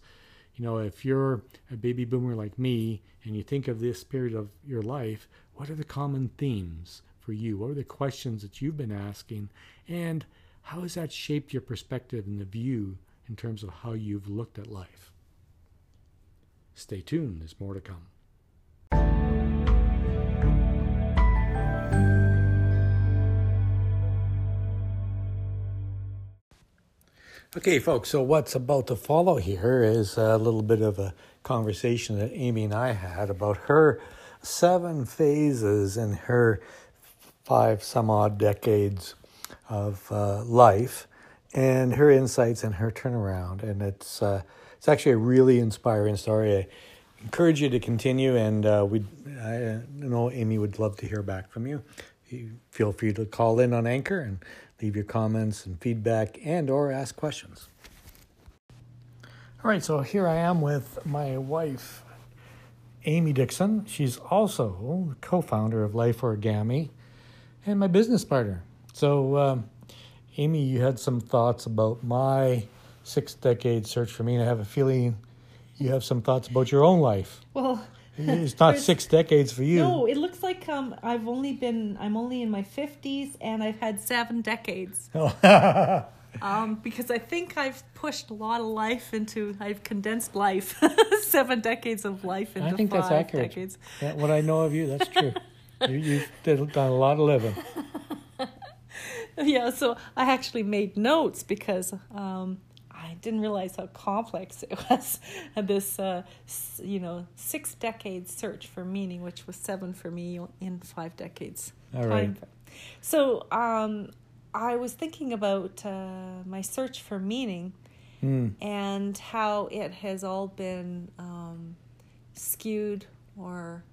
you know, if you're a baby boomer like me and you think of this period of your life, what are the common themes for you? What are the questions that you've been asking? And how has that shaped your perspective and the view in terms of how you've looked at life? Stay tuned, there's more to come. Okay, folks, so what's about to follow here is a little bit of a conversation that Amy and I had about her seven phases in her five some odd decades of uh, life and her insights and her turnaround. And it's, uh, it's actually a really inspiring story. I encourage you to continue, and uh, we I know Amy would love to hear back from you. you. Feel free to call in on Anchor and leave your comments and feedback and or ask questions. All right, so here I am with my wife, Amy Dixon. She's also co-founder of Life Origami and my business partner. So, um, Amy, you had some thoughts about my six-decade search for me, and I have a feeling you have some thoughts about your own life. Well, <laughs> it's not six decades for you. No, it looks like um, I've only been I'm only in my fifties and I've had seven decades. <laughs> um, because I think I've pushed a lot of life into I've condensed life, <laughs> seven decades of life into I think five that's accurate. decades. Yeah, what I know of you, that's true. you, you've done a lot of living. yeah, so I actually made notes because um, I didn't realize how complex <laughs> it was. this, uh, you know, six decades search for meaning, which was seven for me in five decades. All right. So um, I was thinking about uh, my search for meaning mm. and how it has all been um, skewed or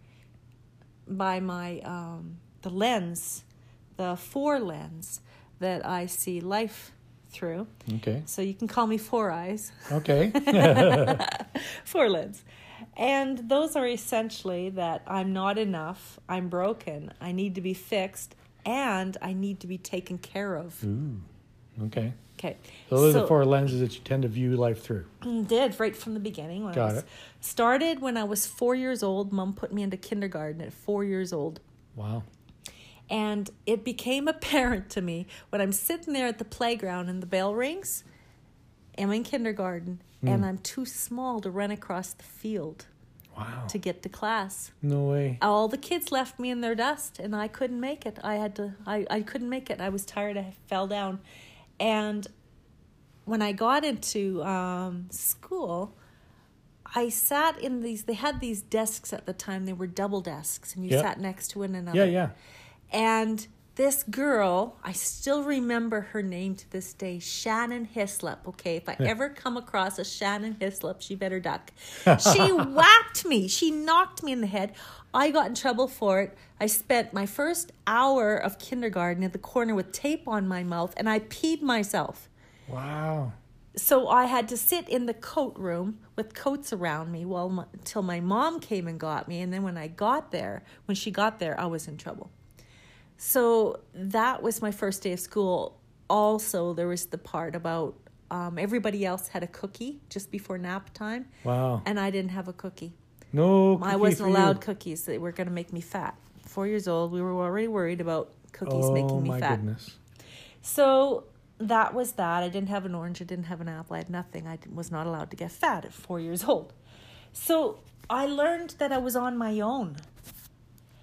by my um, the lens, the four lens that I see life through. Okay. So you can call me Four Eyes. Okay. <laughs> <laughs> four lids. And those are essentially that I'm not enough, I'm broken, I need to be fixed, and I need to be taken care of. Ooh. Okay. Okay. So those so, are the four lenses that you tend to view life through. Mm, did right from the beginning. When Got I was, it. Started when I was four years old. Mom put me into kindergarten at four years old. Wow. And it became <laughs> apparent to me when I'm sitting there at the playground and the bell rings. I'm in kindergarten mm. and I'm too small to run across the field. Wow. To get to class. No way. All the kids left me in their dust and I couldn't make it. I had to I, I couldn't make it. I was tired, I fell down. And when I got into um, school, I sat in these they had these desks at the time, they were double desks and you yep. sat next to one another. Yeah, yeah. And this girl, I still remember her name to this day, Shannon Hislop. Okay, if I ever come across a Shannon Hislop, she better duck. <laughs> She whacked me. She knocked me in the head. I got in trouble for it. I spent my first hour of kindergarten in the corner with tape on my mouth and I peed myself. Wow. So I had to sit in the coat room with coats around me while until my mom came and got me and then when I got there, when she got there, I was in trouble. So that was my first day of school. Also, there was the part about um, everybody else had a cookie just before nap time. Wow. And I didn't have a cookie. No, I wasn't allowed you. cookies. They were going to make me fat. Four years old, we were already worried about cookies oh, making me my fat. Goodness. So that was that. I didn't have an orange. I didn't have an apple. I had nothing. I was not allowed to get fat at four years old. So I learned that I was on my own.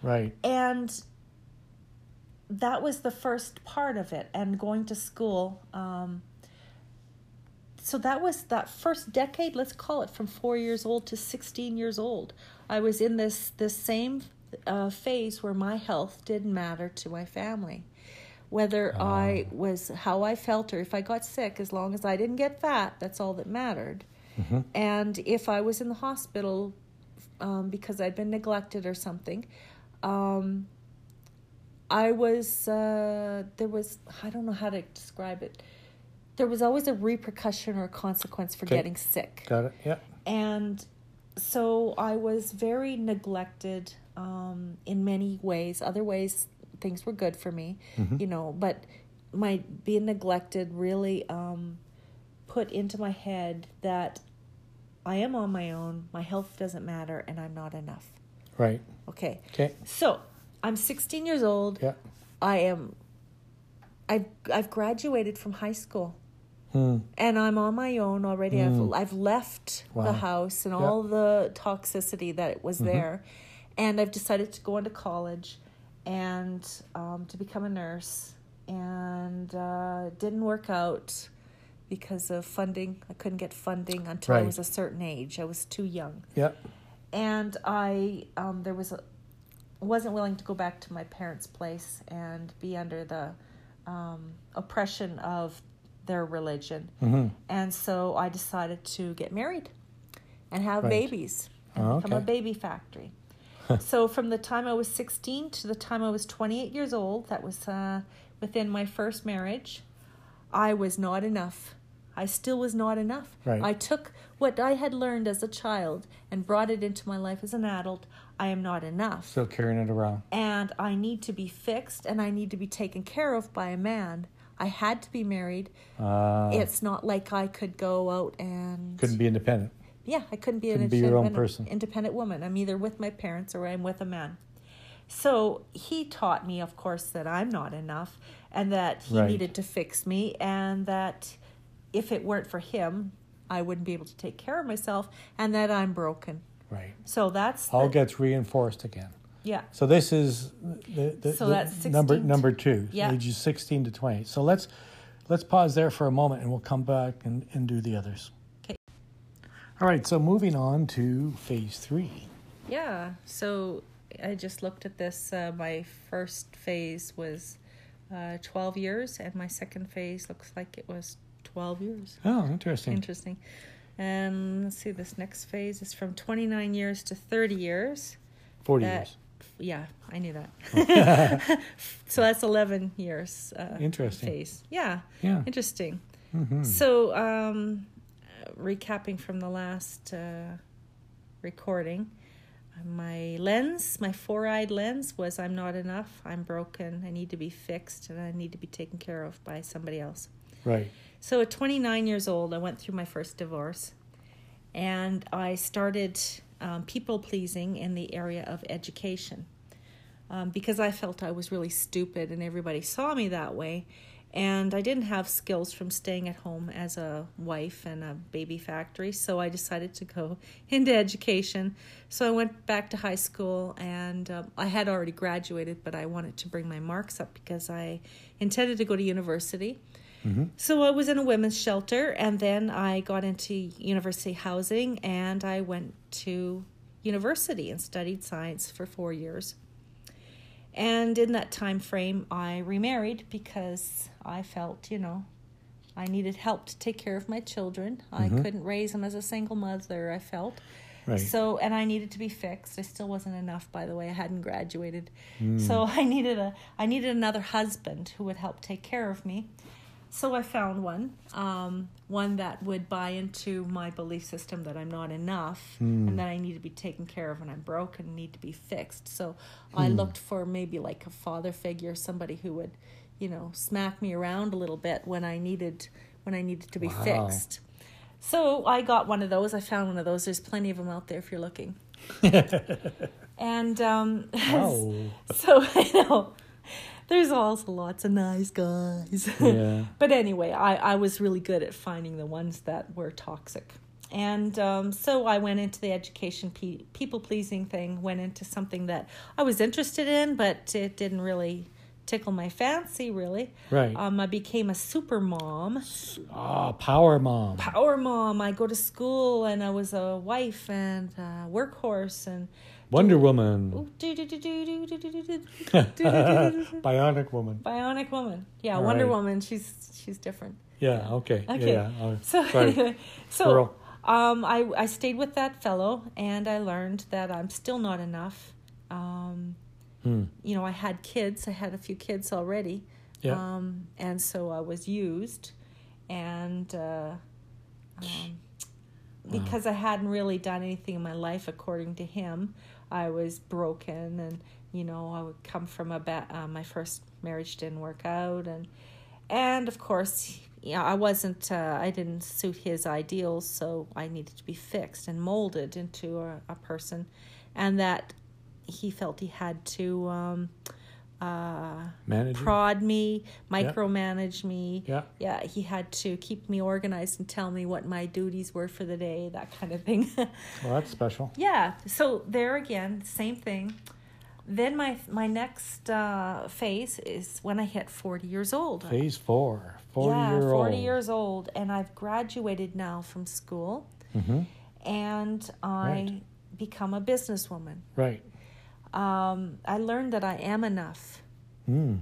Right. And that was the first part of it and going to school um, so that was that first decade let's call it from four years old to 16 years old i was in this this same uh, phase where my health didn't matter to my family whether oh. i was how i felt or if i got sick as long as i didn't get fat that's all that mattered mm-hmm. and if i was in the hospital um, because I'd been neglected or something. Um, I was uh, there was I don't know how to describe it. There was always a repercussion or a consequence for Okay. getting sick, Got it. Yeah. and so I was very neglected um, in many ways. Other ways, things were good for me, Mhm. you know. But my being neglected really um, put into my head that I am on my own. My health doesn't matter, and I'm not enough. Right. Okay, Okay. so I'm 16 years old. Yeah. I am. I've I've graduated from high school Hmm. and I'm on my own already. Mm. I've I've left Wow. the house and Yeah. all the toxicity that was Mhm. there, and I've decided to go into college, and um, to become a nurse, and uh, it didn't work out because of funding. I couldn't get funding until I was a certain age. I was too young Yeah. and I um, there was a wasn't willing to go back to my parents' place and be under the um, oppression of their religion, hmm and so I decided to get married and have Right. babies and Oh, become a baby factory. <laughs> so from the time I was 16 to the time I was 28 years old, that was uh, within my first marriage, I was not enough. I still was not enough. Right. I took what I had learned as a child and brought it into my life as an adult. I am not enough. Still carrying it around. and I need to be fixed and I need to be taken care of by a man. I had to be married. Uh, it's not like I could go out and couldn't be independent. yeah, I couldn't be Couldn't an be your own independent, person. independent woman. I'm either with my parents or I'm with a man. So he taught me, of course, that I'm not enough and that he Right. needed to fix me and that if it weren't for him, I wouldn't be able to take care of myself and that I'm broken. Right. So that's All the- gets reinforced again. yeah. So this is the, the, So the that's number 16 number two, Yeah. ages sixteen to twenty. So let's let's pause there for a moment, and we'll come back and, and do the others. 'Kay. All right. So moving on to phase three. Yeah. So I just looked at this. Uh, my first phase was uh, 12 years, and my second phase looks like it was 12 years. Oh, interesting. Interesting. And let's see, this next phase is from 29 years to 30 years. Forty that- years. Yeah, I knew that. <laughs> so that's 11 years. Uh, Interesting. Phase. Yeah, Yeah. interesting. hmm So, um, uh, recapping from the last uh, recording, my lens, my four eyed lens was I'm not enough, I'm broken, I need to be fixed, and I need to be taken care of by somebody else. Right. So at 29 years old, I went through my first divorce and I started um, people pleasing in the area of education um, because I felt I was really stupid and everybody saw me that way. And I didn't have skills from staying at home as a wife and a baby factory, so I decided to go <laughs> into education. So I went back to high school and um, I had already graduated, but I wanted to bring my marks up because I intended to go to university. Hmm So I was in a women's shelter, and then I got into university housing, and I went to university and studied science for four years. And in that time frame, I remarried because I felt, you know, I needed help to take care of my children. I Mhm. couldn't raise them as a single mother. I felt Right. so, and I needed to be fixed. I still wasn't enough, by the way. I hadn't graduated, Mm. so <laughs> I needed a I needed another husband who would help take care of me. So I found one, um, one that would buy into my belief system that I'm not enough Hmm. and that I need to be taken care of and I'm broken and need to be fixed. So I Hmm. looked for maybe like a father figure, somebody who would, you know, smack me around a little bit when I needed when I needed to be Wow. fixed. So I got one of those. I found one of those. There's plenty of them out there if you're looking. <laughs> And um, <laughs> Wow. so <laughs> I know there's also lots of nice guys. Yeah. <laughs> but anyway, I, I was really good at finding the ones that were toxic. And um, so I went into the education pe- people pleasing thing, went into something that I was interested in, but it didn't really tickle my fancy, really. Right. Um, I became a super mom. Ah, power mom. Power mom. I go to school and I was a wife and a workhorse and Wonder Woman. Bionic Woman. Bionic Woman. Yeah, All Wonder right. Woman. She's she's different. Yeah. Okay. Okay. Yeah, yeah. So anyway, so um, I I stayed with that fellow, and I learned that I'm still not enough. Um, hmm. You know, I had kids. I had a few kids already. Um, and so I was used, and. Uh, because wow. I hadn't really done anything in my life according to him. I was broken. And, you know, I would come from a bad. uh, my first marriage didn't work out. And, and of course, yeah, I wasn't, uh, I didn't suit his ideals, so I needed to be fixed and molded into a, a person. And that he felt he had to um, uh, Managing. prod me, micromanage me. Yeah. Yeah, he had to keep me organized and tell me what my duties were for the day, that kind of thing. <laughs> Well, that's special. yeah, so there again, same thing. Then my my next uh, phase is when I hit 40 years old. Phase four. 40 yeah, year 40 old. years old, and I've graduated now from school, mm-hmm. and I Right. become a businesswoman. Right. Um, I learned that I am enough, Mm.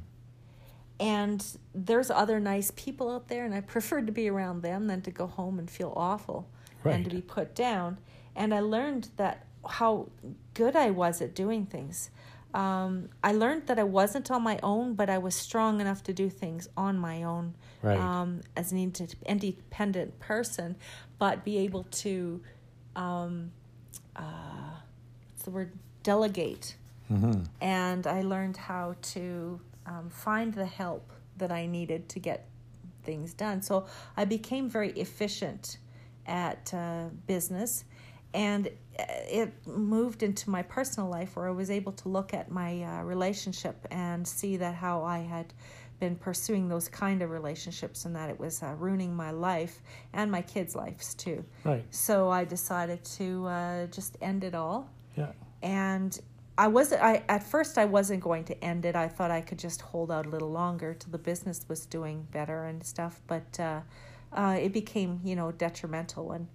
and there's other nice people out there, and I preferred to be around them than to go home and feel awful and to be put down. And I learned that how good I was at doing things. Um, I learned that I wasn't on my own, but I was strong enough to do things on my own Right. um, as an independent person, but be able to, um, uh, what's the word, delegate. hmm And I learned how to um, find the help that I needed to get things done. So I became very efficient at uh, business. And uh, it moved into my personal life where I was able to look at my uh, relationship and see that how I had been pursuing those kind of relationships and that it was uh, ruining my life and my kids' lives too. Right. So I decided to uh, just end it all Yeah. And I was I at first I wasn't going to end it. I thought I could just hold out a little longer till the business was doing better and stuff. But uh, uh, it became you know detrimental, and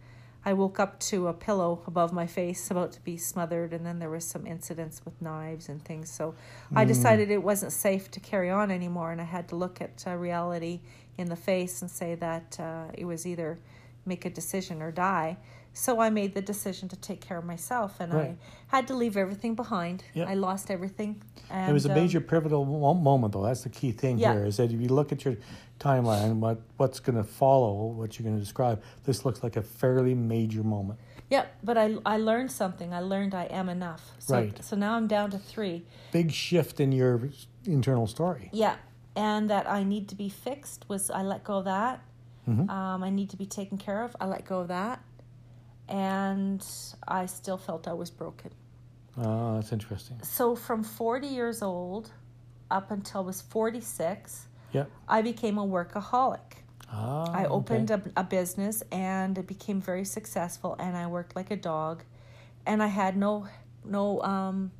I woke up to a pillow above my face, about to be smothered, and then there was some incidents with knives and things. So I decided it wasn't safe to carry on anymore, and I had to look at uh, reality in the face and say that uh, it was either make a decision or die. So I made the decision to take care of myself, and Right. I had to leave everything behind. Yep. I lost everything. And, it was a um, major pivotal moment, though. That's the key thing Yeah. here. Is that if you look at your timeline, what what's going to follow, what you're going to describe, this looks like a fairly major moment. Yep, but I I learned something. I learned I am enough. So, Right. So now I'm down to three. Big shift in your internal story. Yeah, and that I need to be fixed was I let go of that. Mhm. Um, I need to be taken care of. I let go of that, and I still felt I was broken. Oh, that's interesting. So from 40 years old up until I was 46, Yeah. I became a workaholic. Ah, I opened okay. a, a business and it became very successful and I worked like a dog and I had no no um,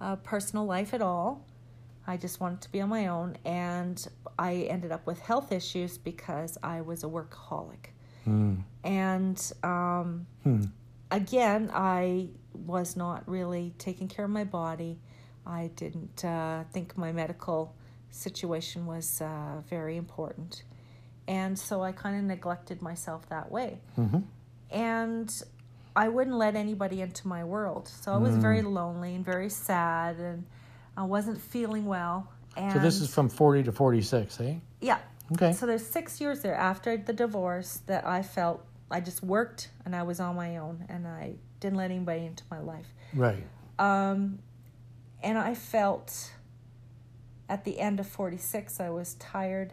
uh, personal life at all. I just wanted to be on my own and I ended up with health issues because I was a workaholic. Hmm. And um, Hmm. again, I was not really taking care of my body. I didn't uh, think my medical situation was uh, very important. And so I kind of neglected myself that way. Mhm. And I wouldn't let anybody into my world. So I was very lonely and very sad and I wasn't feeling well. And So this is from 40 to 46, eh? yeah. Okay. So there's six years there after the divorce that I felt I just worked and I was on my own and I didn't let anybody into my life. Right. Um, and I felt at the end of 46 I was tired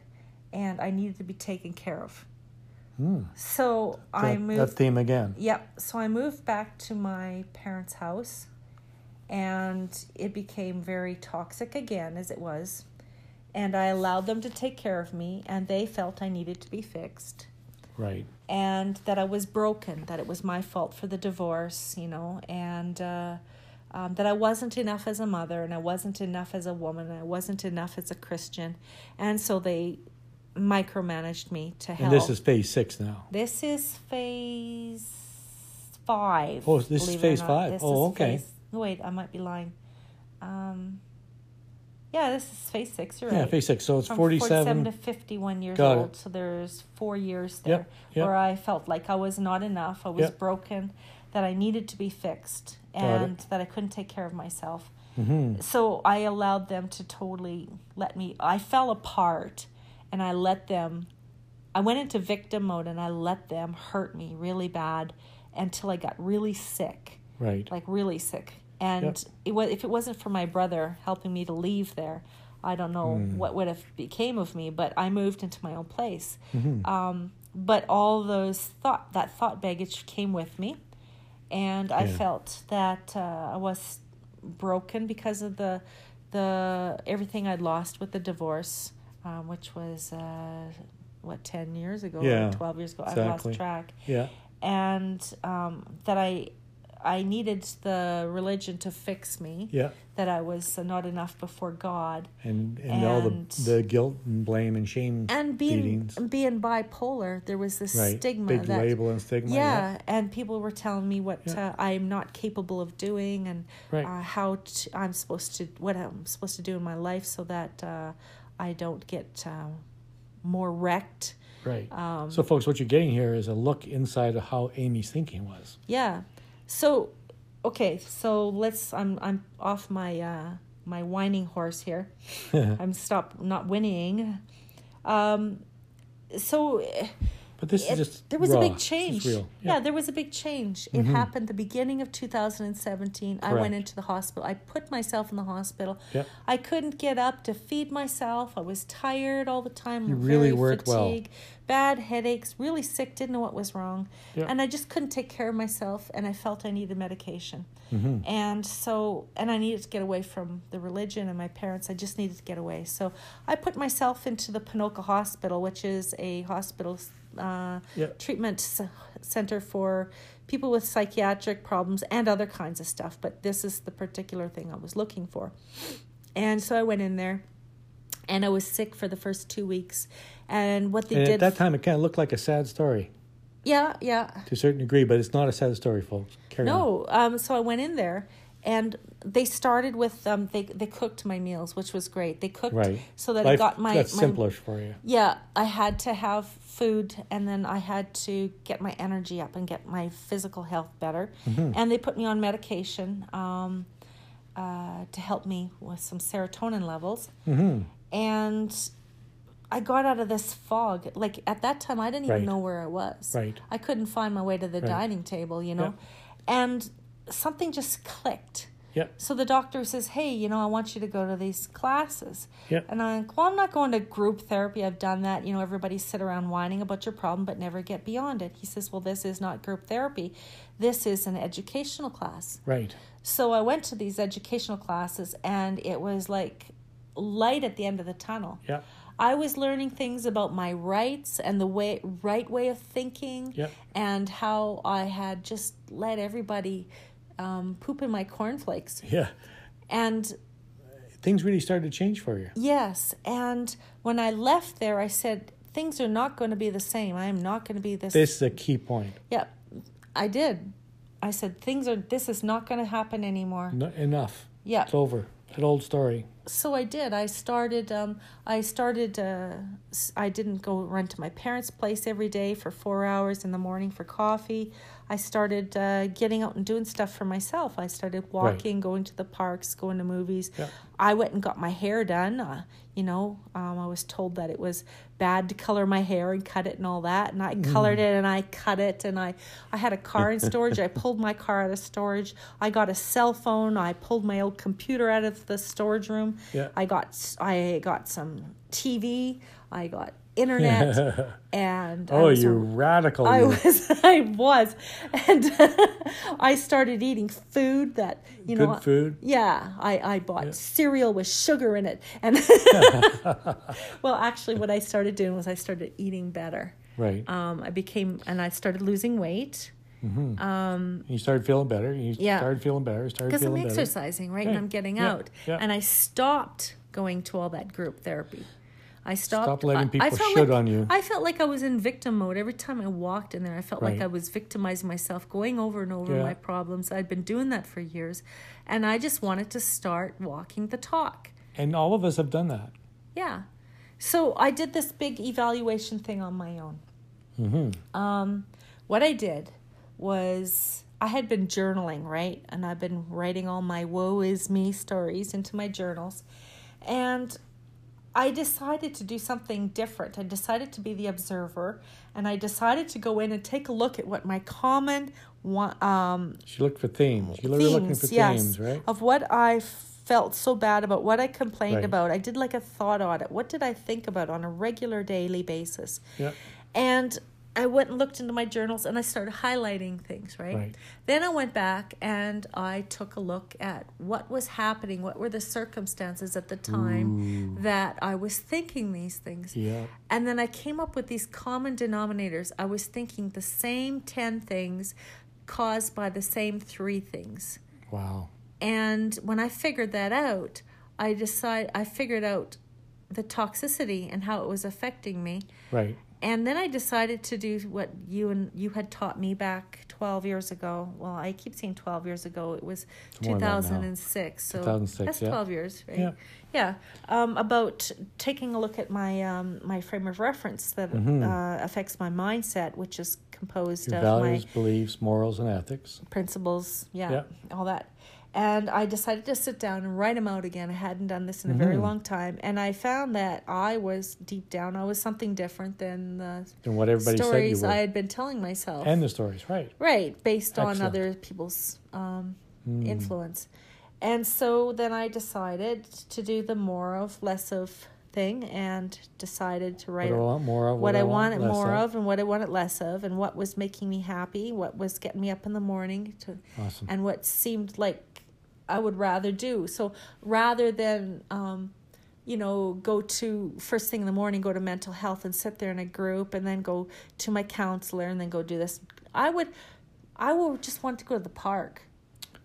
and I needed to be taken care of. Hmm. So I moved. that theme again. Yep. So I moved back to my parents' house, and it became very toxic again, as it was. And I allowed them to take care of me, and they felt I needed to be fixed, Right. And that I was broken, that it was my fault for the divorce, you know, and uh, um, that I wasn't enough as a mother, and I wasn't enough as a woman, and I wasn't enough as a Christian. And so they micromanaged me to hell. And this is phase six now. This is phase five. Oh, this is believe it or phase five. This Oh, okay. phase- wait, I might be lying. Um, Yeah, this is phase six. You're Yeah, right. phase six. So it's From 47. to 51 years Got it. old. So there's four years there Yep, yep. where I felt like I was not enough. I was Yep. broken, that I needed to be fixed, and that I couldn't take care of myself. Mhm. So I allowed them to totally let me. I fell apart, and I let them. I went into victim mode, and I let them hurt me really bad until I got really sick Right. like really sick. And Yep. it was if it wasn't for my brother helping me to leave there, I don't know Hmm. what would have became of me. But I moved into my own place. Mhm. Um, but all those thought that thought baggage came with me, and I Yeah. felt that uh, I was broken because of the the everything I'd lost with the divorce, um, which was uh, what ten years ago Yeah, twelve years ago. I've lost track yeah. and um, that I I needed the religion to fix me. Yeah. That I was not enough before God, And and, all the the guilt and blame and shame. and being Beatings. being bipolar, there was this right. stigma Big that label and stigma. yeah, and people were telling me what Yeah. uh, I'm not capable of doing and Right. uh, how t- I'm supposed to what I'm supposed to do in my life so that uh, I don't get uh, more wrecked. Right. Um, so, folks, what you're getting here is a look inside of how Amy's thinking was. Yeah. So, okay. So let's. I'm I'm off my uh, my whining horse here. <laughs> I'm stop not whinnying. Um, so But this it- is just there was raw. a big change. real. Yeah. there was a big change. It happened the beginning of 2017. I went into the hospital. I put myself in the hospital. Yep. I couldn't get up to feed myself. I was tired all the time. You really worked weren't well. Bad headaches, really sick, didn't know what was wrong. Yep. And I just couldn't take care of myself and I felt I needed medication. Mm-hmm. And so, and I needed to get away from the religion and my parents. I just needed to get away. So I put myself into the Ponoka Hospital, which is a hospital uh, Yep. treatment c- center for people with psychiatric problems and other kinds of stuff. But this is the particular thing I was looking for. And so I went in there and I was sick for the first two weeks. And what they And did. at that time, it kind of looked like a sad story yeah, yeah. to a certain degree, but it's not a sad story, folks. Carry. No, um, so I went in there, and they started with um, they they cooked my meals, which was great. They cooked Right. so that I Life got my got my simpler for you. yeah. I had to have food, and then I had to get my energy up and get my physical health better. Mm-hmm. And they put me on medication um, uh, to help me with some serotonin levels, hmm and. I got out of this fog. Like at that time, I didn't even Right. know where I was. Right. I couldn't find my way to the Right. dining table, you know. And something just clicked. Yep. So the doctor says, Hey, you know, I want you to go to these classes. Yep. And I'm like, Well, I'm not going to group therapy. I've done that. You know, everybody sit around whining about your problem but never get beyond it. He says, Well, this is not group therapy. This is an educational class. Right. So I went to these educational classes and it was like light at the end of the tunnel. Yep. I was learning things about my rights and the way right way of thinking Yep. and how I had just let everybody um, poop in my cornflakes. Yeah. And Things really started to change for you. yes, and when I left there, I said, things are not going to be the same. I am not going to be this. This is a key point. Yeah, I did. I said, things are, this is not going to happen anymore. No, enough. Yeah. It's over. An old story. so I did. I started. Um, I started. Uh, I didn't go run to my parents' place every day for four hours in the morning for coffee. I started uh, getting out and doing stuff for myself. I started walking, going to the parks, going to movies. Yeah. I went and got my hair done. Uh, you know, um, I was told that it was bad to color my hair and cut it and all that, and I colored it and I cut it and I I had a car in <laughs> storage. I pulled my car out of storage. I got a cell phone. I pulled my old computer out of the storage room. Yeah. I got I got some TV. I got internet <laughs> and Oh, was you're radical. I was, <laughs> I was, and <laughs> I started eating food that you know. Food. Yeah, I I bought cereal with sugar in it, and well, actually, what I started doing was I started eating better. Right. Um, I became, and I started losing weight Mm-hmm. you started feeling better. You Yeah. started feeling better. Started because I'm feeling better. exercising, right, and I'm getting Yeah. out, Yeah. and I stopped going to all that group therapy. I stopped. Stop letting I- I people felt shit like- on you. I felt like I was in victim mode every time I walked in there. I felt like I was victimizing myself, going over and over Yeah. my problems. I'd been doing that for years, and I just wanted to start walking the talk. And all of us have done that. Yeah. So I did this big evaluation thing on my own. Mm-hmm. Um, what I did was I had been journaling, right? And I've been writing all my woe is me stories into my journals. And I decided to do something different. I decided to be the observer and I decided to go in and take a look at what my common um, She looked for themes. You were looking themes, for yes, themes, right? of what I felt so bad about, what I complained Right. about. I did like a thought audit. What did I think about on a regular daily basis? Yeah. And I went and looked into my journals and I started highlighting things, right? Right. Then I went back and I took a look at what was happening, what were the circumstances at the time that I was thinking these things. Yeah. And then I came up with these common denominators. I was thinking the same 10 things caused by the same three things. Wow. And when I figured that out, I decided I figured out the toxicity and how it was affecting me. Right. And then I decided to do what you and you had taught me back 12 years ago. Well, I keep saying 12 years ago. It was It's more than that now. 2006. So 2006, that's yeah. 12 years, right? Yeah. Yeah. Um, about taking a look at my um, my frame of reference that Mhm. uh, affects my mindset, which is composed Your of values, my beliefs, morals, and ethics. principles, yeah, Yeah. all that. And I decided to sit down and write them out again. I hadn't done this in a very Mhm. long time, and I found that I was deep down, I was something different than the And what everybody said you stories were. I had been telling myself. and the stories, right. right, based on other people's um, Mm. influence. And so then I decided to do the more of, less of thing, and decided to write do I want more of? what I wanted less more of and what I wanted less of, and what was making me happy, what was getting me up in the morning to Awesome. and what seemed like I would rather do. So rather than, um, you know, go to first thing in the morning, go to mental health and sit there in a group, and then go to my counselor and then go do this, I would, I would just want to go to the park.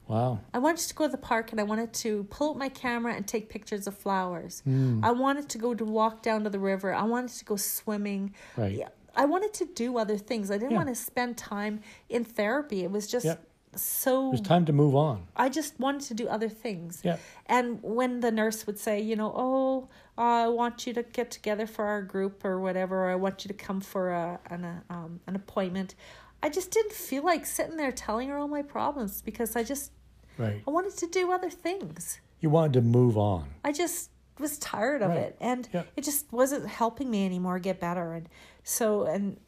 Wow. I wanted to go to the park and I wanted to pull up my camera and take pictures of flowers. Mm. I wanted to go to walk down to the river. I wanted to go swimming. Right. I wanted to do other things. I didn't Yeah. want to spend time in therapy. It was just Yeah. So It was time to move on. I just wanted to do other things. Yeah. And when the nurse would say, you know, oh, I want you to get together for our group or whatever, or I want you to come for a an a, um, an appointment, I just didn't feel like sitting there telling her all my problems because I just Right. I wanted to do other things. You wanted to move on. I just was tired of Right. it, and Yeah. it just wasn't helping me anymore get better. And so, and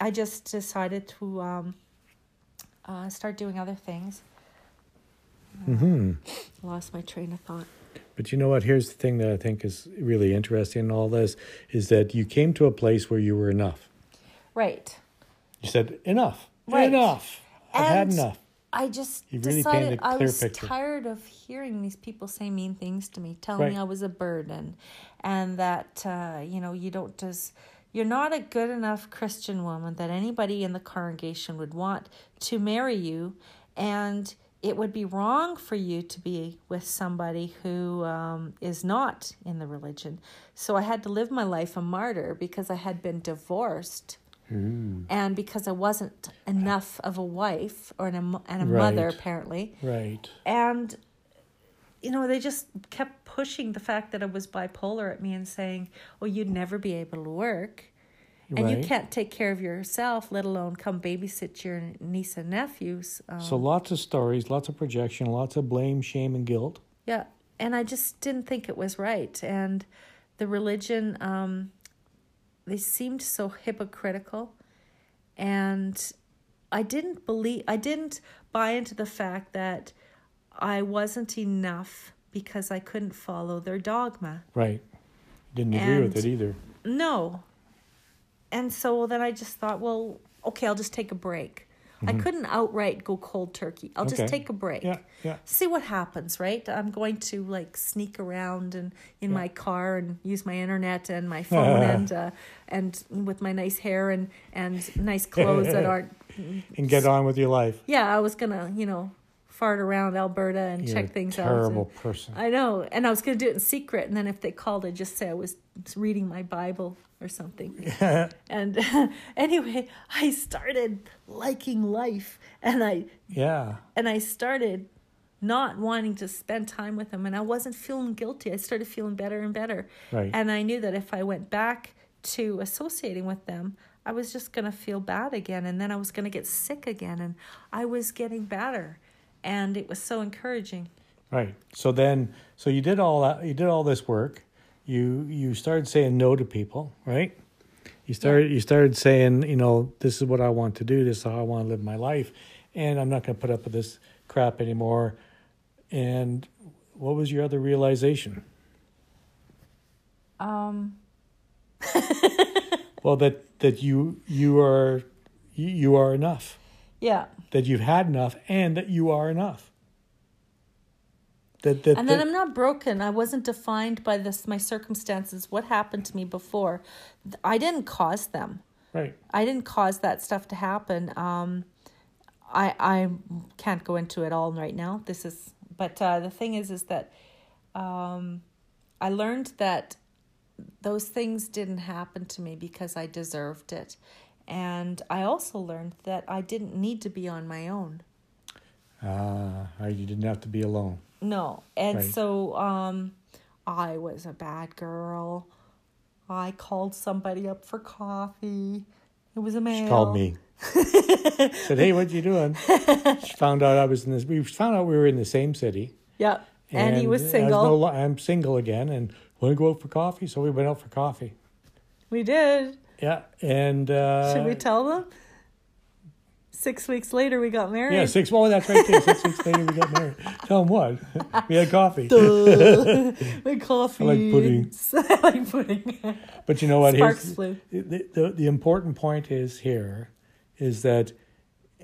I just decided to um, uh, start doing other things. hmm Lost my train of thought. But you know what? Here's the thing that I think is really interesting in all this is that you came to a place where you were enough. Right. You said, enough. Right. Enough. I've had enough. I just You really decided I was picture. tired of hearing these people say mean things to me, telling me I was a burden, and that uh, you know you don't just you're not a good enough Christian woman that anybody in the congregation would want to marry you, and it would be wrong for you to be with somebody who um, is not in the religion. So I had to live my life a martyr because I had been divorced Ooh. and because I wasn't enough of a wife or an, and a mother apparently, Right. and you know they just kept pushing the fact that I was bipolar at me and saying, "Oh, you'd never be able to work, and you can't take care of yourself, let alone come babysit your niece and nephews." Um, So lots of stories, lots of projection, lots of blame, shame, and guilt. Yeah, and I just didn't think it was right. And the religion, um, they seemed so hypocritical, and I didn't believe, I didn't buy into the fact that I wasn't enough because I couldn't follow their dogma. Right. Didn't agree with it either. No. And so then I just thought, well, okay, I'll just take a break. I couldn't outright go cold turkey. I'll Mm-hmm. Okay. just take a break. Yeah. Yeah. see what happens, right? I'm going to like sneak around and in Yeah. my car and use my internet and my phone <laughs> and uh, and with my nice hair and and nice clothes that <laughs> aren't. And get on with your life. Yeah, I was gonna you know fart around Alberta and You're check a things terrible out. person. I know, and I was gonna do it in secret, and then if they called, I'd just say I was reading my Bible or something. <laughs> and <laughs> anyway, I started liking life, and I yeah. and I started not wanting to spend time with them and I wasn't feeling guilty. I started feeling better and better. Right. And I knew that if I went back to associating with them, I was just going to feel bad again and then I was going to get sick again and I was getting better. And it was so encouraging. Right. So then, so you did all that. You did all this work. You you started saying no to people, right? You started you started saying, you know, this is what I want to do. This is how I want to live my life, and I'm not going to put up with this crap anymore. And what was your other realization? Um, <laughs> Well, that that you you are you are enough. Yeah. That you've had enough, and that you are enough. That that, And then that- I'm not broken. I wasn't defined by this my circumstances. What happened to me before? I didn't cause them. right. I didn't cause that stuff to happen. Um, I I can't go into it all right now. This is, but uh, the thing is, is that um, I learned that those things didn't happen to me because I deserved it, and I also learned that I didn't need to be on my own. Ah, you didn't have to be alone. No, and Right. so um, I was a bad girl. I called somebody up for coffee. It was a male. She called me. <laughs> Said, "Hey, what you doing?" she found out I was in this. We found out we were in the same city, Yep. and, he was single. no I'm single again, and want to go out for coffee. So we went out for coffee. We did. Yeah, and uh, Should we tell them? Six weeks later, we got married. Yeah, six. Well, that's right. There. Six weeks later, we got married. <laughs> Tell them what we had coffee. Duh. <laughs> we coffee. I like pudding. <laughs> I like pudding. But you know what? Sparks flew. The, the, the important point is here is that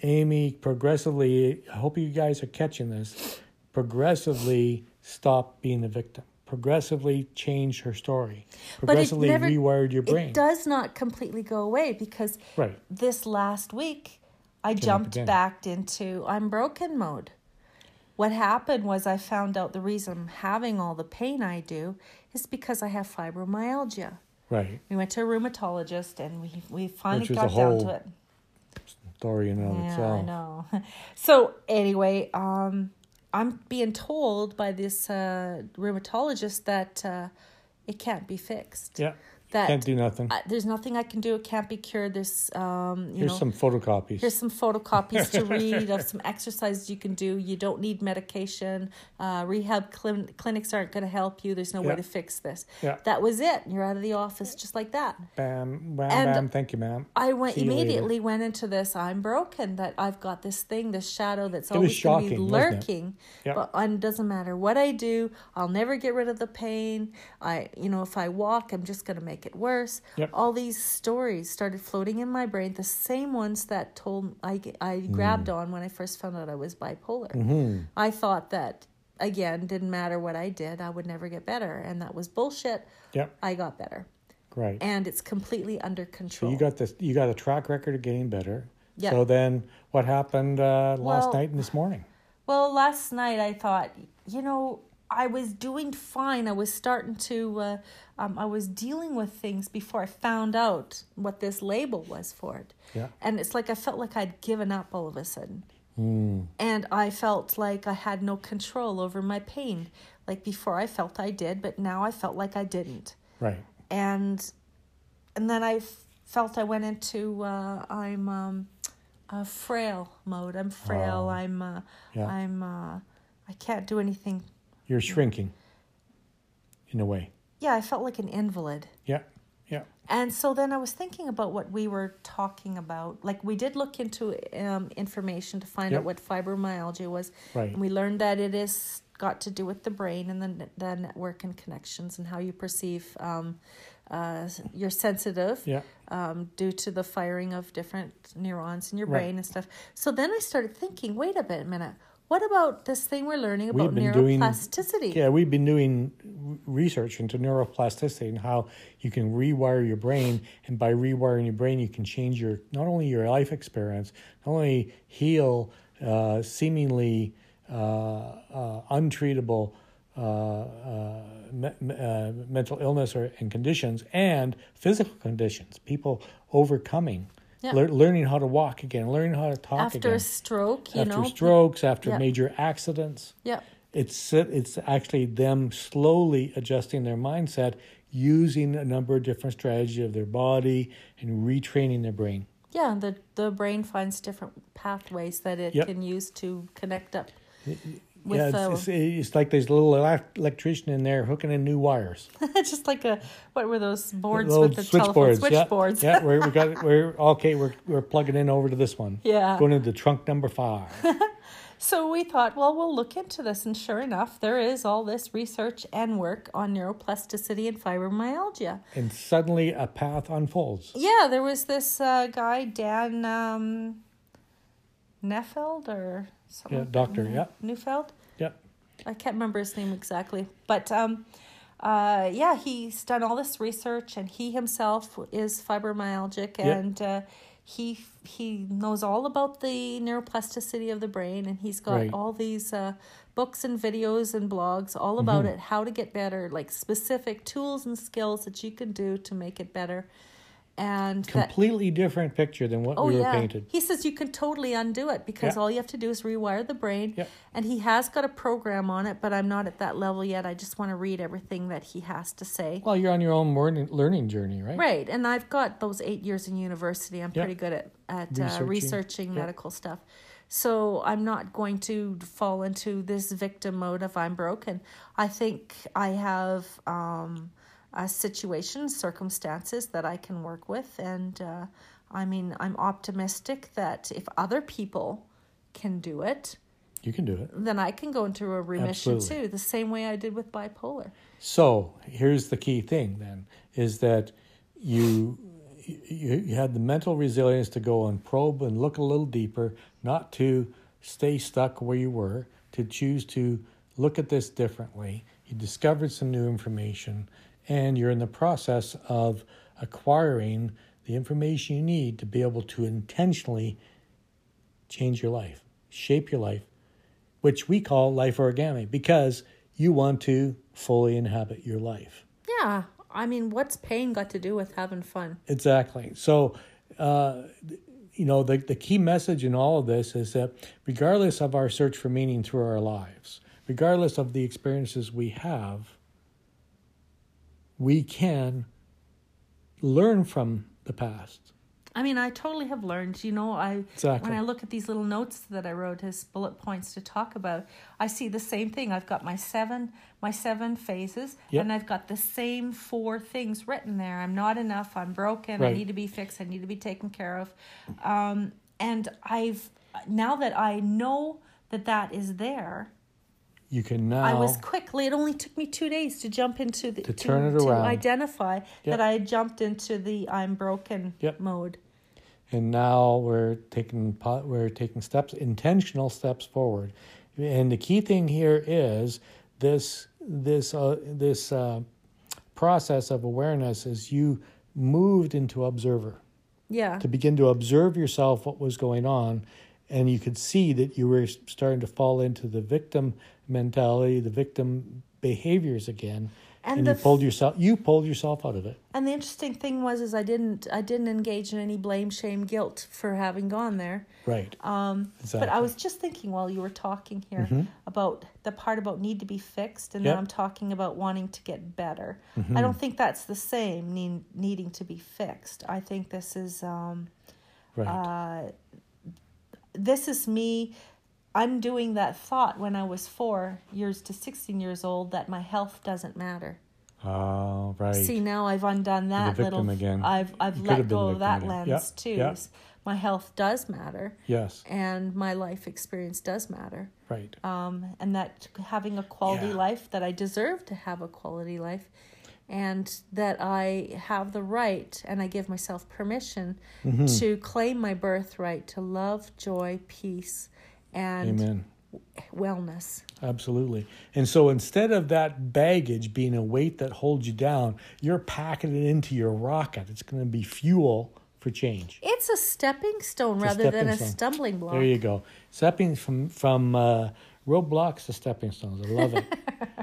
Amee progressively, I hope you guys are catching this, progressively stopped being the victim, progressively changed her story, But it progressively never- rewired your brain. It does not completely go away because Right. this last week I up jumped back into I'm broken mode. What happened was I found out the reason I'm having all the pain I do is because I have fibromyalgia. Right. We went to a rheumatologist and we we finally got down to it. Story in and of Yeah, itself. I know. <laughs> So anyway, um, I'm being told by this uh, rheumatologist that uh, it can't be fixed. Yeah. That Can't do nothing. uh, there's nothing I can do. It can't be cured. There's um, you Here's know. some photocopies. Here's some photocopies to <laughs> read of some exercises you can do. You don't need medication. Uh, rehab clin- clinics aren't going to help you. There's no way to fix this. Yeah. That was it. You're out of the office just like that. Bam, bam, And bam. Thank you, ma'am. I went later. immediately went into this. I'm broken. That I've got this thing, this shadow that's It always be shocking, it? lurking. Yep. But and it doesn't matter what I do. I'll never get rid of the pain. I, you know, if I walk, I'm just going to make it worse. Yep. All these stories started floating in my brain. The same ones that told I I Mm. grabbed on when I first found out I was bipolar. Mm-hmm. I thought that again didn't matter what I did. I would never get better, and that was bullshit. Yep. I got better, Right. and it's completely under So control. you got this. You got a track record of getting better. Yeah. So then, what happened uh, last Well- night and this morning? Well, last night I thought, you know, I was doing fine. I was starting to, uh, um, I was dealing with things before I found out what this label was for it. Yeah. And it's like I felt like I'd given up all of a sudden. Mm. And I felt like I had no control over my pain. Like before I felt I did, but now I felt like I didn't. Right. And and then I felt I went into uh, I'm um, uh, frail mode. I'm frail. Oh. I'm uh, Yeah. I'm uh, I can't do anything. You're shrinking. In a way. Yeah, I felt like an invalid. Yeah. Yeah. And so then I was thinking about what we were talking about. Like we did look into um, information to find Yep. out what fibromyalgia was, Right. and we learned that it is got to do with the brain and the the network and connections and how you perceive. Um, uh, you're sensitive Yeah. um, due to the firing of different neurons in your Right. brain and stuff. So then I started thinking, wait a bit, minute. What about this thing we're learning about been doing- neuroplasticity? Yeah, we've been doing research into neuroplasticity and how you can rewire your brain, and by rewiring your brain, you can change your not only your life experience, not only heal uh, seemingly uh, uh, untreatable uh, uh, me- me- uh, mental illness or and conditions, and physical conditions. People overcoming Yeah. lear- learning how to walk again, learning how to talk After again. a stroke, you after know. strokes, after Yeah. major accidents. Yeah. It's it's actually them slowly adjusting their mindset using a number of different strategies of their body and retraining their brain. Yeah, the the brain finds different pathways that it Yep. can use to connect up. With yeah, uh, it's, it's, it's like there's a little electrician in there hooking in new wires. <laughs> just like a what were those boards Little with the telephone switchboards, yeah. switchboards? Yeah, we're, we got <laughs> we're okay. We're we're plugging in over to this one. Yeah. Going into trunk number five. <laughs> So we thought, well, we'll look into this, and sure enough, there is all this research and work on neuroplasticity and fibromyalgia. and suddenly a path unfolds. Yeah, there was this uh, guy Dan um, Neffeld or something. Yeah, doctor, yeah. Neufeld. Yep. I can't remember his name exactly, but um, uh, yeah, he's done all this research, and he himself is fibromyalgic, Yep. and uh, he he knows all about the neuroplasticity of the brain, and he's got Right. all these uh, books and videos and blogs all about Mm-hmm. it, how to get better, like specific tools and skills that you can do to make it better, and that Completely different picture than what Oh we were yeah. painted. He says you can totally undo it because Yeah. all you have to do is rewire the brain. Yep. And he has got a program on it, but I'm not at that level yet. I just want to read everything that he has to say. Well, you're on your own learning learning journey, right? Right, and I've got those eight years in university. I'm Yeah. pretty good at at Researching. uh, researching Yeah. medical stuff, so I'm not going to fall into this victim mode of I'm broken. I think I have um, a situation, circumstances that I can work with, and uh, I mean I'm optimistic that if other people can do it, You can do it. then I can go into a remission Absolutely. too, the same way I did with bipolar. So here's the key thing then is that you you, you had the mental resilience to go and probe and look a little deeper, not to stay stuck where you were, to choose to look at this differently. You discovered some new information and you're in the process of acquiring the information you need to be able to intentionally change your life, shape your life, which we call life origami because you want to fully inhabit your life. Yeah, I mean, what's pain got to do with having fun? Exactly. So, uh, you know, the, the key message in all of this is that regardless of our search for meaning through our lives, regardless of the experiences we have, we can learn from the past. I mean, I totally have learned. You know, I Exactly. when I look at these little notes that I wrote as bullet points to talk about, I see the same thing. I've got my seven my seven phases, Yep. and I've got the same four things written there. I'm not enough. I'm broken. Right. I need to be fixed. I need to be taken care of. Um, and I've now that I know that that is there, You can now I was quickly. It only took me two days to jump into the To turn it to around. identify Yep. that I had jumped into the I'm broken Yep. mode. and now we're taking we're taking steps intentional steps forward and the key thing here is this this uh, this uh, process of awareness is you moved into observer Yeah. to begin to observe yourself what was going on and you could see that you were starting to fall into the victim mentality the victim behaviors again And and, you pulled yourself you pulled yourself out of it And the interesting thing was, is I didn't, I didn't engage in any blame, shame, guilt for having gone there. right Um, exactly But I was just thinking while you were talking here Mhm. about the part about need to be fixed, and Yep. then I'm talking about wanting to get better. Mhm. I don't think that's the same. Need, needing to be fixed. I think this is, um, right uh, this is me. I'm doing that thought when I was four years to 16 years old that my health doesn't matter. oh right See now I've undone that little. again. I've I've You let go of that again. lens Yep, too. yep. My health does matter, yes and my life experience does matter. right Um, and that having a quality Yeah. life, that I deserve to have a quality life, and that I have the right, and I give myself permission Mm-hmm. to claim my birthright to love, joy, peace, and amen wellness. Absolutely. And so instead of that baggage being a weight that holds you down, you're packing it into your rocket. It's going to be fuel for change. It's a stepping stone It's a rather than stepping a stone. stumbling block. There you go. Stepping from from uh, roadblocks to stepping stones. I love it. <laughs>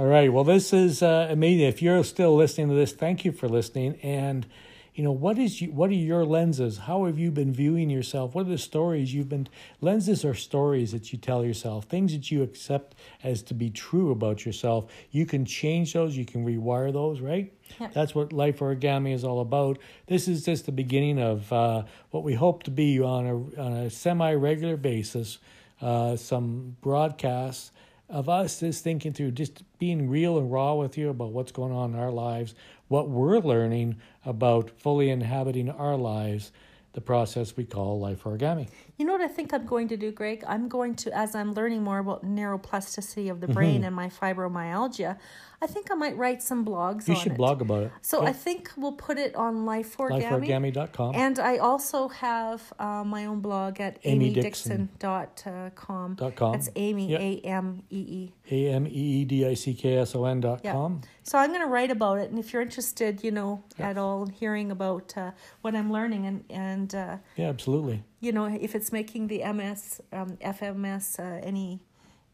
All right. Well, this is uh, amazing. If you're still listening to this, thank you for listening. And you know what is you, what are your lenses how have you been viewing yourself what are the stories you've been lenses are stories that you tell yourself things that you accept as to be true about yourself you can change those you can rewire those right Yeah. that's what life origami is all about this is just the beginning of uh, what we hope to be on a on a semi regular basis uh, some broadcasts of us is thinking through just being real and raw with you about what's going on in our lives what we're learning about fully inhabiting our lives, the process we call life origami. You know what I think I'm going to do, Greg? I'm going to, as I'm learning more about neuroplasticity of the Mm-hmm. brain and my fibromyalgia, I think I might write some blogs You should it. blog about it. So I think we'll put it on Life Origami. Lifeorigami.com. And I also have uh, my own blog at Amee Dickson. ameedickson.com. Dot com. That's Amee, Yep. A M E E. A M E E D I C K S O N dot Yeah. com. So I'm going to write about it, and if you're interested, you know, at all hearing about uh, what I'm learning, and and uh, Yeah, absolutely. you know, if it's making the MS, um, FMS uh, any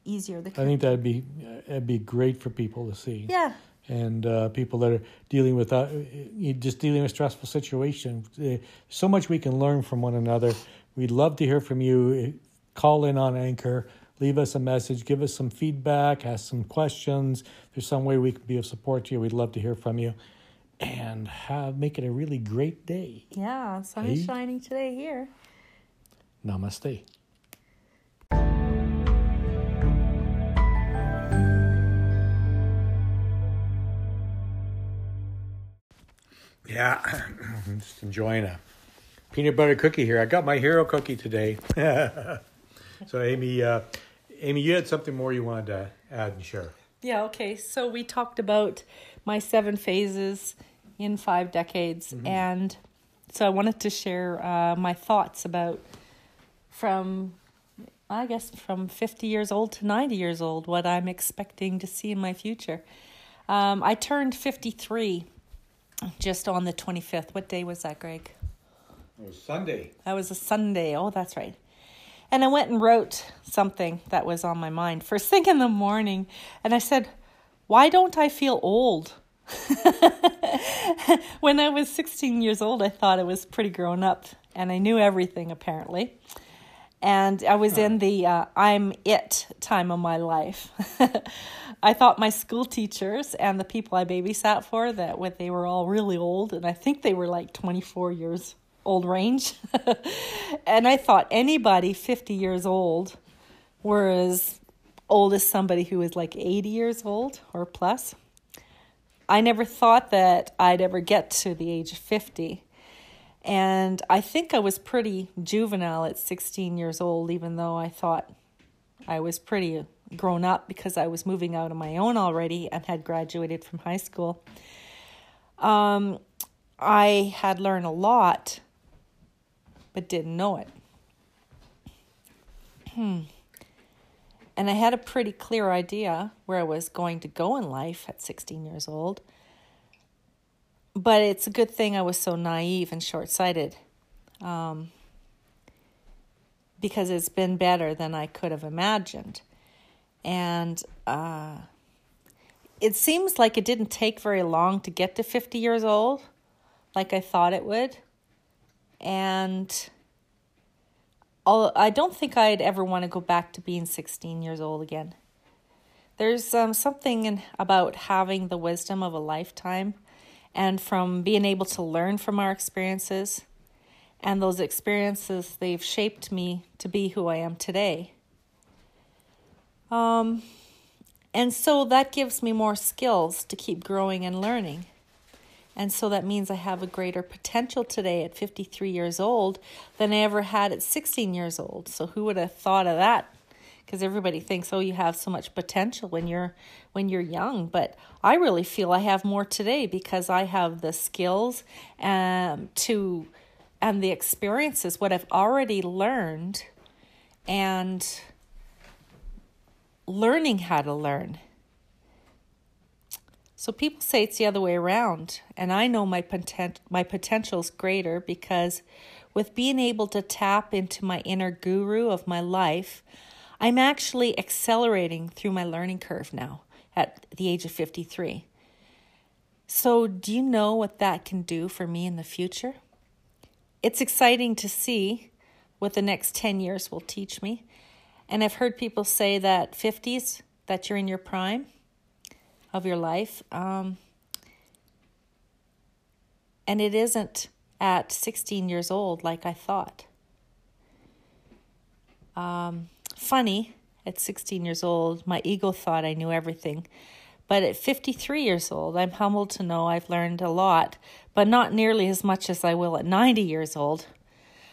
easier, the I think that'd be uh, that'd be great for people to see. yeah, and uh, people that are dealing with uh, just dealing with stressful situations. Uh, so much we can learn from one another. We'd love to hear from you. Call in on Anchor, leave us a message, give us some feedback, ask some questions. If there's some way we can be of support to you. We'd love to hear from you, and have make it a really great day. yeah, sun is shining today here. Namaste. Yeah, <clears throat> I'm just enjoying a peanut butter cookie here. I got my hero cookie today. <laughs> so, Amee, uh, Amee, you had something more you wanted to add and share. Yeah, okay. So we talked about my seven phases in five decades. And so I wanted to share uh, my thoughts about from, I guess, from 50 years old to 90 years old, what I'm expecting to see in my future. Um, I turned 53 just on the 25th. What day was that, Greg? It was Sunday. That was a Sunday. Oh, that's right. And I went and wrote something that was on my mind first thing in the morning. And I said, Why don't I feel old? <laughs> when I was 16 years old, I thought I was pretty grown up and I knew everything apparently. And I was in the uh, I'm it time of my life. <laughs> I thought my school teachers and the people I babysat for that what they were all really old, and I think they were like 24 years old range. <laughs> and I thought anybody 50 years old were as old as somebody who was like 80 years old or plus. I never thought that I'd ever get to the age of 50. And I think I was pretty juvenile at 16 years old, even though I thought I was pretty grown up because I was moving out on my own already and had graduated from high school. Um, I had learned a lot, but didn't know it. Hmm. And I had a pretty clear idea where I was going to go in life at 16 years old. But it's a good thing I was so naive and short sighted um, because it's been better than I could have imagined. And uh, it seems like it didn't take very long to get to 50 years old, like I thought it would. And I'll, don't think I'd ever want to go back to being 16 years old again. There's um, something in, about having the wisdom of a lifetime and from being able to learn from our experiences. And those experiences, they've shaped me to be who I am today. Um, and so that gives me more skills to keep growing and learning. And so that means I have a greater potential today at 53 years old than I ever had at 16 years old. So who would have thought of that? Because everybody thinks, oh, you have so much potential when you're when you're young, but I really feel I have more today because I have the skills um, to and the experiences, what I've already learned, and learning how to learn. So people say it's the other way around, and I know my potent my potential's greater because with being able to tap into my inner guru of my life, I'm actually accelerating through my learning curve now at the age of 53. So, do you know what that can do for me in the future? It's exciting to see what the next 10 years will teach me. And I've heard people say that 50s, that you're in your prime of your life. Um, and it isn't at 16 years old like I thought. Um, funny, at 16 years old, my ego thought I knew everything. But at 53 years old, I'm humbled to know I've learned a lot, but not nearly as much as I will at 90 years old.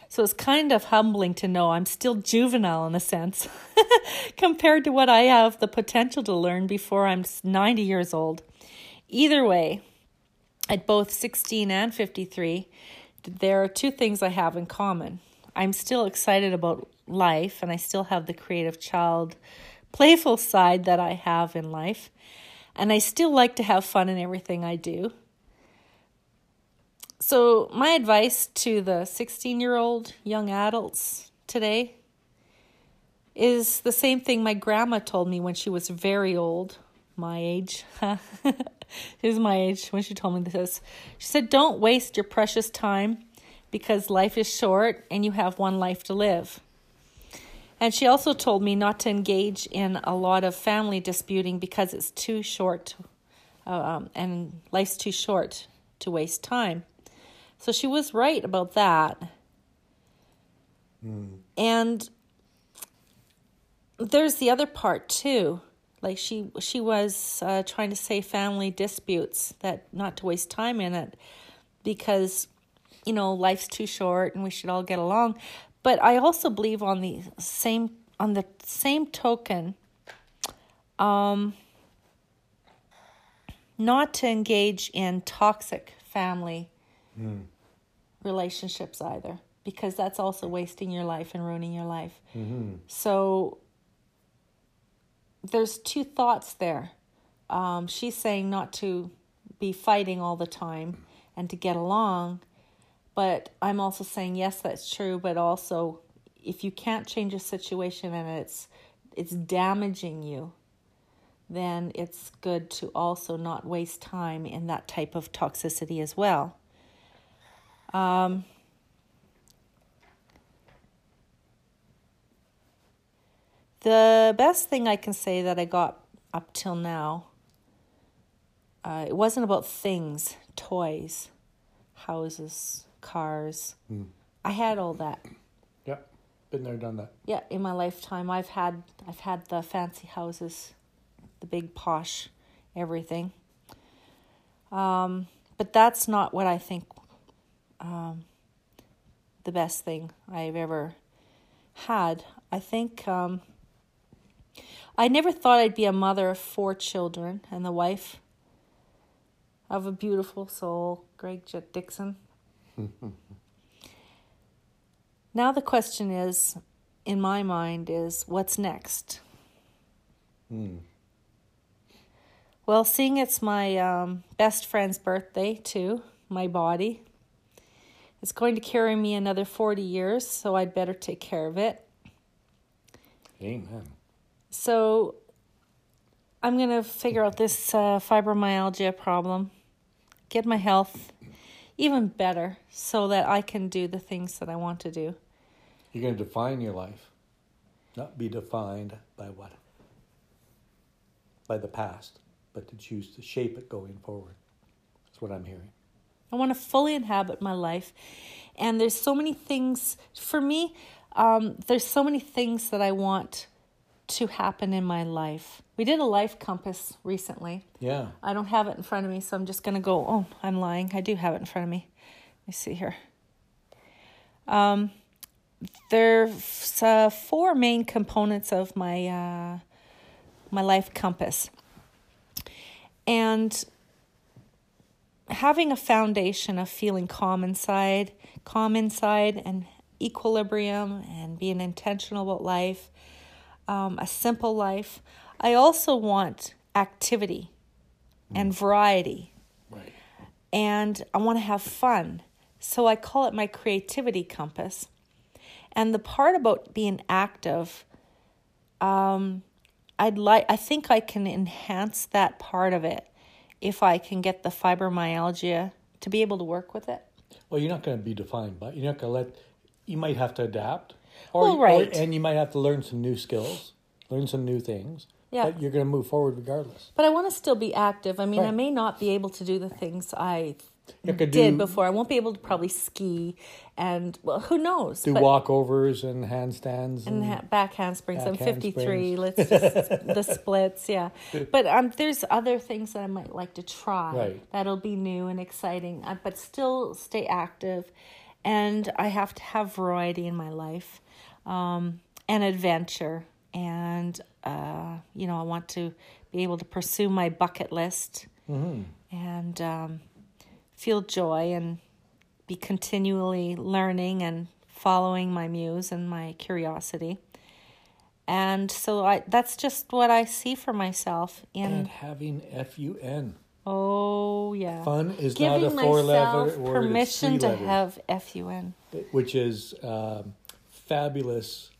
So it's kind of humbling to know I'm still juvenile in a sense <laughs> compared to what I have the potential to learn before I'm 90 years old. Either way, at both 16 and 53, there are two things I have in common. I'm still excited about life and I still have the creative child, playful side that I have in life. And I still like to have fun in everything I do. So, my advice to the 16 year old young adults today is the same thing my grandma told me when she was very old, my age. <laughs> Here's my age when she told me this. She said, Don't waste your precious time because life is short and you have one life to live. And she also told me not to engage in a lot of family disputing because it's too short um, and life's too short to waste time. So she was right about that. Mm. And there's the other part too. Like she she was uh, trying to say family disputes that not to waste time in it because you know life's too short and we should all get along. But I also believe on the same on the same token, um, not to engage in toxic family mm. relationships either, because that's also wasting your life and ruining your life. Mm-hmm. So there's two thoughts there. Um, she's saying not to be fighting all the time and to get along but I'm also saying yes, that's true, but also if you can't change a situation and it's it's damaging you, then it's good to also not waste time in that type of toxicity as well. Um, the best thing I can say that I got up till now, uh, it wasn't about things, toys, houses, cars. Mm. I had all that. Yeah, been there, done that. Yeah, in my lifetime, I've had I've had the fancy houses, the big posh, everything. Um, but that's not what I think. Um, the best thing I've ever had. I think um, I never thought I'd be a mother of four children and the wife of a beautiful soul, Greg Jet Dickson. <laughs> now the question is, in my mind, is what's next? Mm. Well, seeing it's my um, best friend's birthday too, my body, it's going to carry me another 40 years, so I'd better take care of it. Amen. So I'm going to figure out this uh, fibromyalgia problem, get my health even better so that I can do the things that I want to do. You're going to define your life, not be defined by what? By the past, but to choose to shape it going forward. That's what I'm hearing. I want to fully inhabit my life. And there's so many things, for me, um, there's so many things that I want to happen in my life. We did a life compass recently. Yeah. I don't have it in front of me, so I'm just going to go. Oh, I'm lying. I do have it in front of me. Let me see here. Um, there's uh, four main components of my uh, my life compass, and having a foundation of feeling calm inside, calm inside, and equilibrium, and being intentional about life, um, a simple life. I also want activity and mm. variety. Right. And I want to have fun. So I call it my creativity compass. And the part about being active, um, I'd like I think I can enhance that part of it if I can get the fibromyalgia to be able to work with it. Well, you're not going to be defined by. You're not going to let. You might have to adapt, or, Well, right. or- and you might have to learn some new skills, learn some new things. Yeah. But you're going to move forward regardless. But I want to still be active. I mean, I may not be able to do the things I did do, before. I won't be able to probably ski, and well, who knows? do walkovers and handstands and and, ha- back handsprings. I'm Back 53. Let's just <laughs> the splits, yeah. But um, there's other things that I might like to try. Right. That'll be new and exciting, uh, but still stay active. And I have to have variety in my life, um, and adventure. And uh, you know, I want to be able to pursue my bucket list and um, feel joy and be continually learning and following my muse and my curiosity. And so I that's just what I see for myself in and having fun. oh yeah. Fun is Giving not a four letter word. permission to letters, have FUN. which is um, fabulous,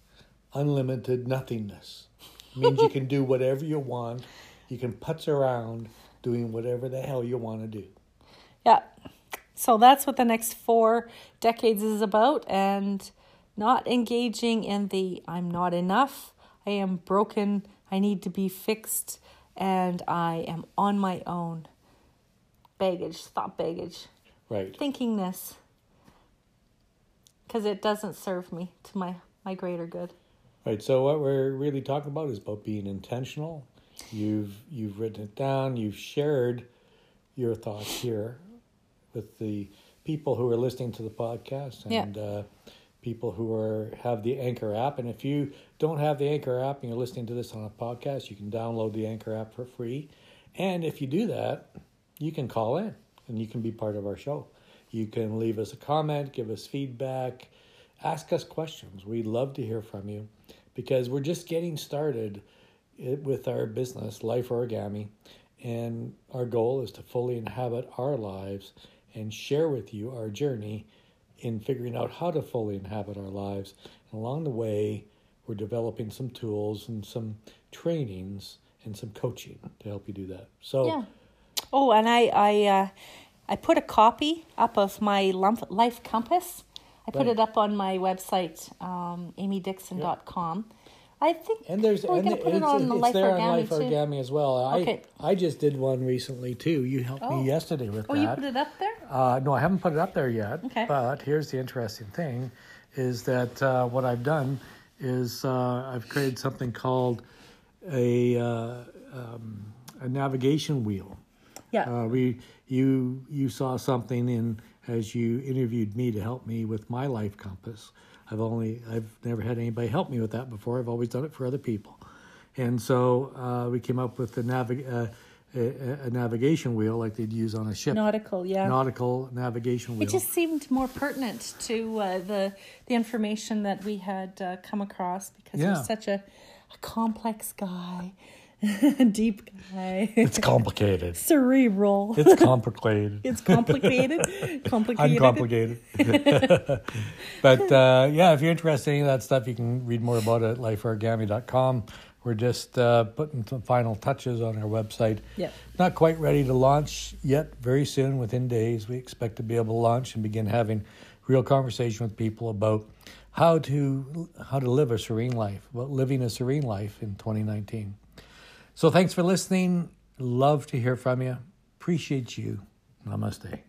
unlimited nothingness. Means you can do whatever you want. You can putz around doing whatever the hell you want to do. Yeah. So that's what the next four decades is about and not engaging in the I'm not enough, I am broken, I need to be fixed, and I am on my own. Baggage, thought baggage, Right. thinking this. Because it doesn't serve me to my, my greater good. Right. So what we're really talking about is about being intentional. You've you've written it down. You've shared your thoughts here with the people who are listening to the podcast Yeah. and uh, people who are have the Anchor app. And if you don't have the Anchor app and you're listening to this on a podcast, you can download the Anchor app for free. And if you do that, you can call in and you can be part of our show. You can leave us a comment, give us feedback, ask us questions. We'd love to hear from you because we're just getting started with our business, Life Origami, and our goal is to fully inhabit our lives and share with you our journey in figuring out how to fully inhabit our lives. And along the way, we're developing some tools and some trainings and some coaching to help you do that. So, Yeah. Oh, and I I uh, I put a copy up of my life compass. I put Right. it up on my website, um, ameedickson.com. I think And there's we're and going to put it it's, on the Life there Origami on Life. Origami as well. I Okay. I just did one recently too. You helped Oh. me yesterday with that. Oh, you put it up there? Uh, no, I haven't put it up there yet. Okay. But here's the interesting thing: is that uh, what I've done is uh, I've created something called a uh, um, a navigation wheel. Yeah. Uh, we you you saw something in as you interviewed me to help me with my life compass. I've only I've never had anybody help me with that before. I've always done it for other people, and so uh, we came up with the navig- uh, a, a navigation wheel like they'd use on a ship, Nautical, yeah. nautical navigation wheel. It just seemed more pertinent to uh, the the information that we had uh, come across because Yeah. you're such a, a complex guy, <laughs> deep guy, it's complicated. cerebral. It's complicated. <laughs> It's complicated. <laughs> complicated. Uncomplicated. but uh, yeah, if you're interested in any of that stuff, you can read more about it at lifeorigami.com. We're just uh, putting some final touches on our website. Yeah. Not quite ready to launch yet. Very soon, within days, we expect to be able to launch and begin having real conversation with people about how to how to live a serene life, about living a serene life in 2019. So thanks for listening. Love to hear from you. Appreciate you. Namaste.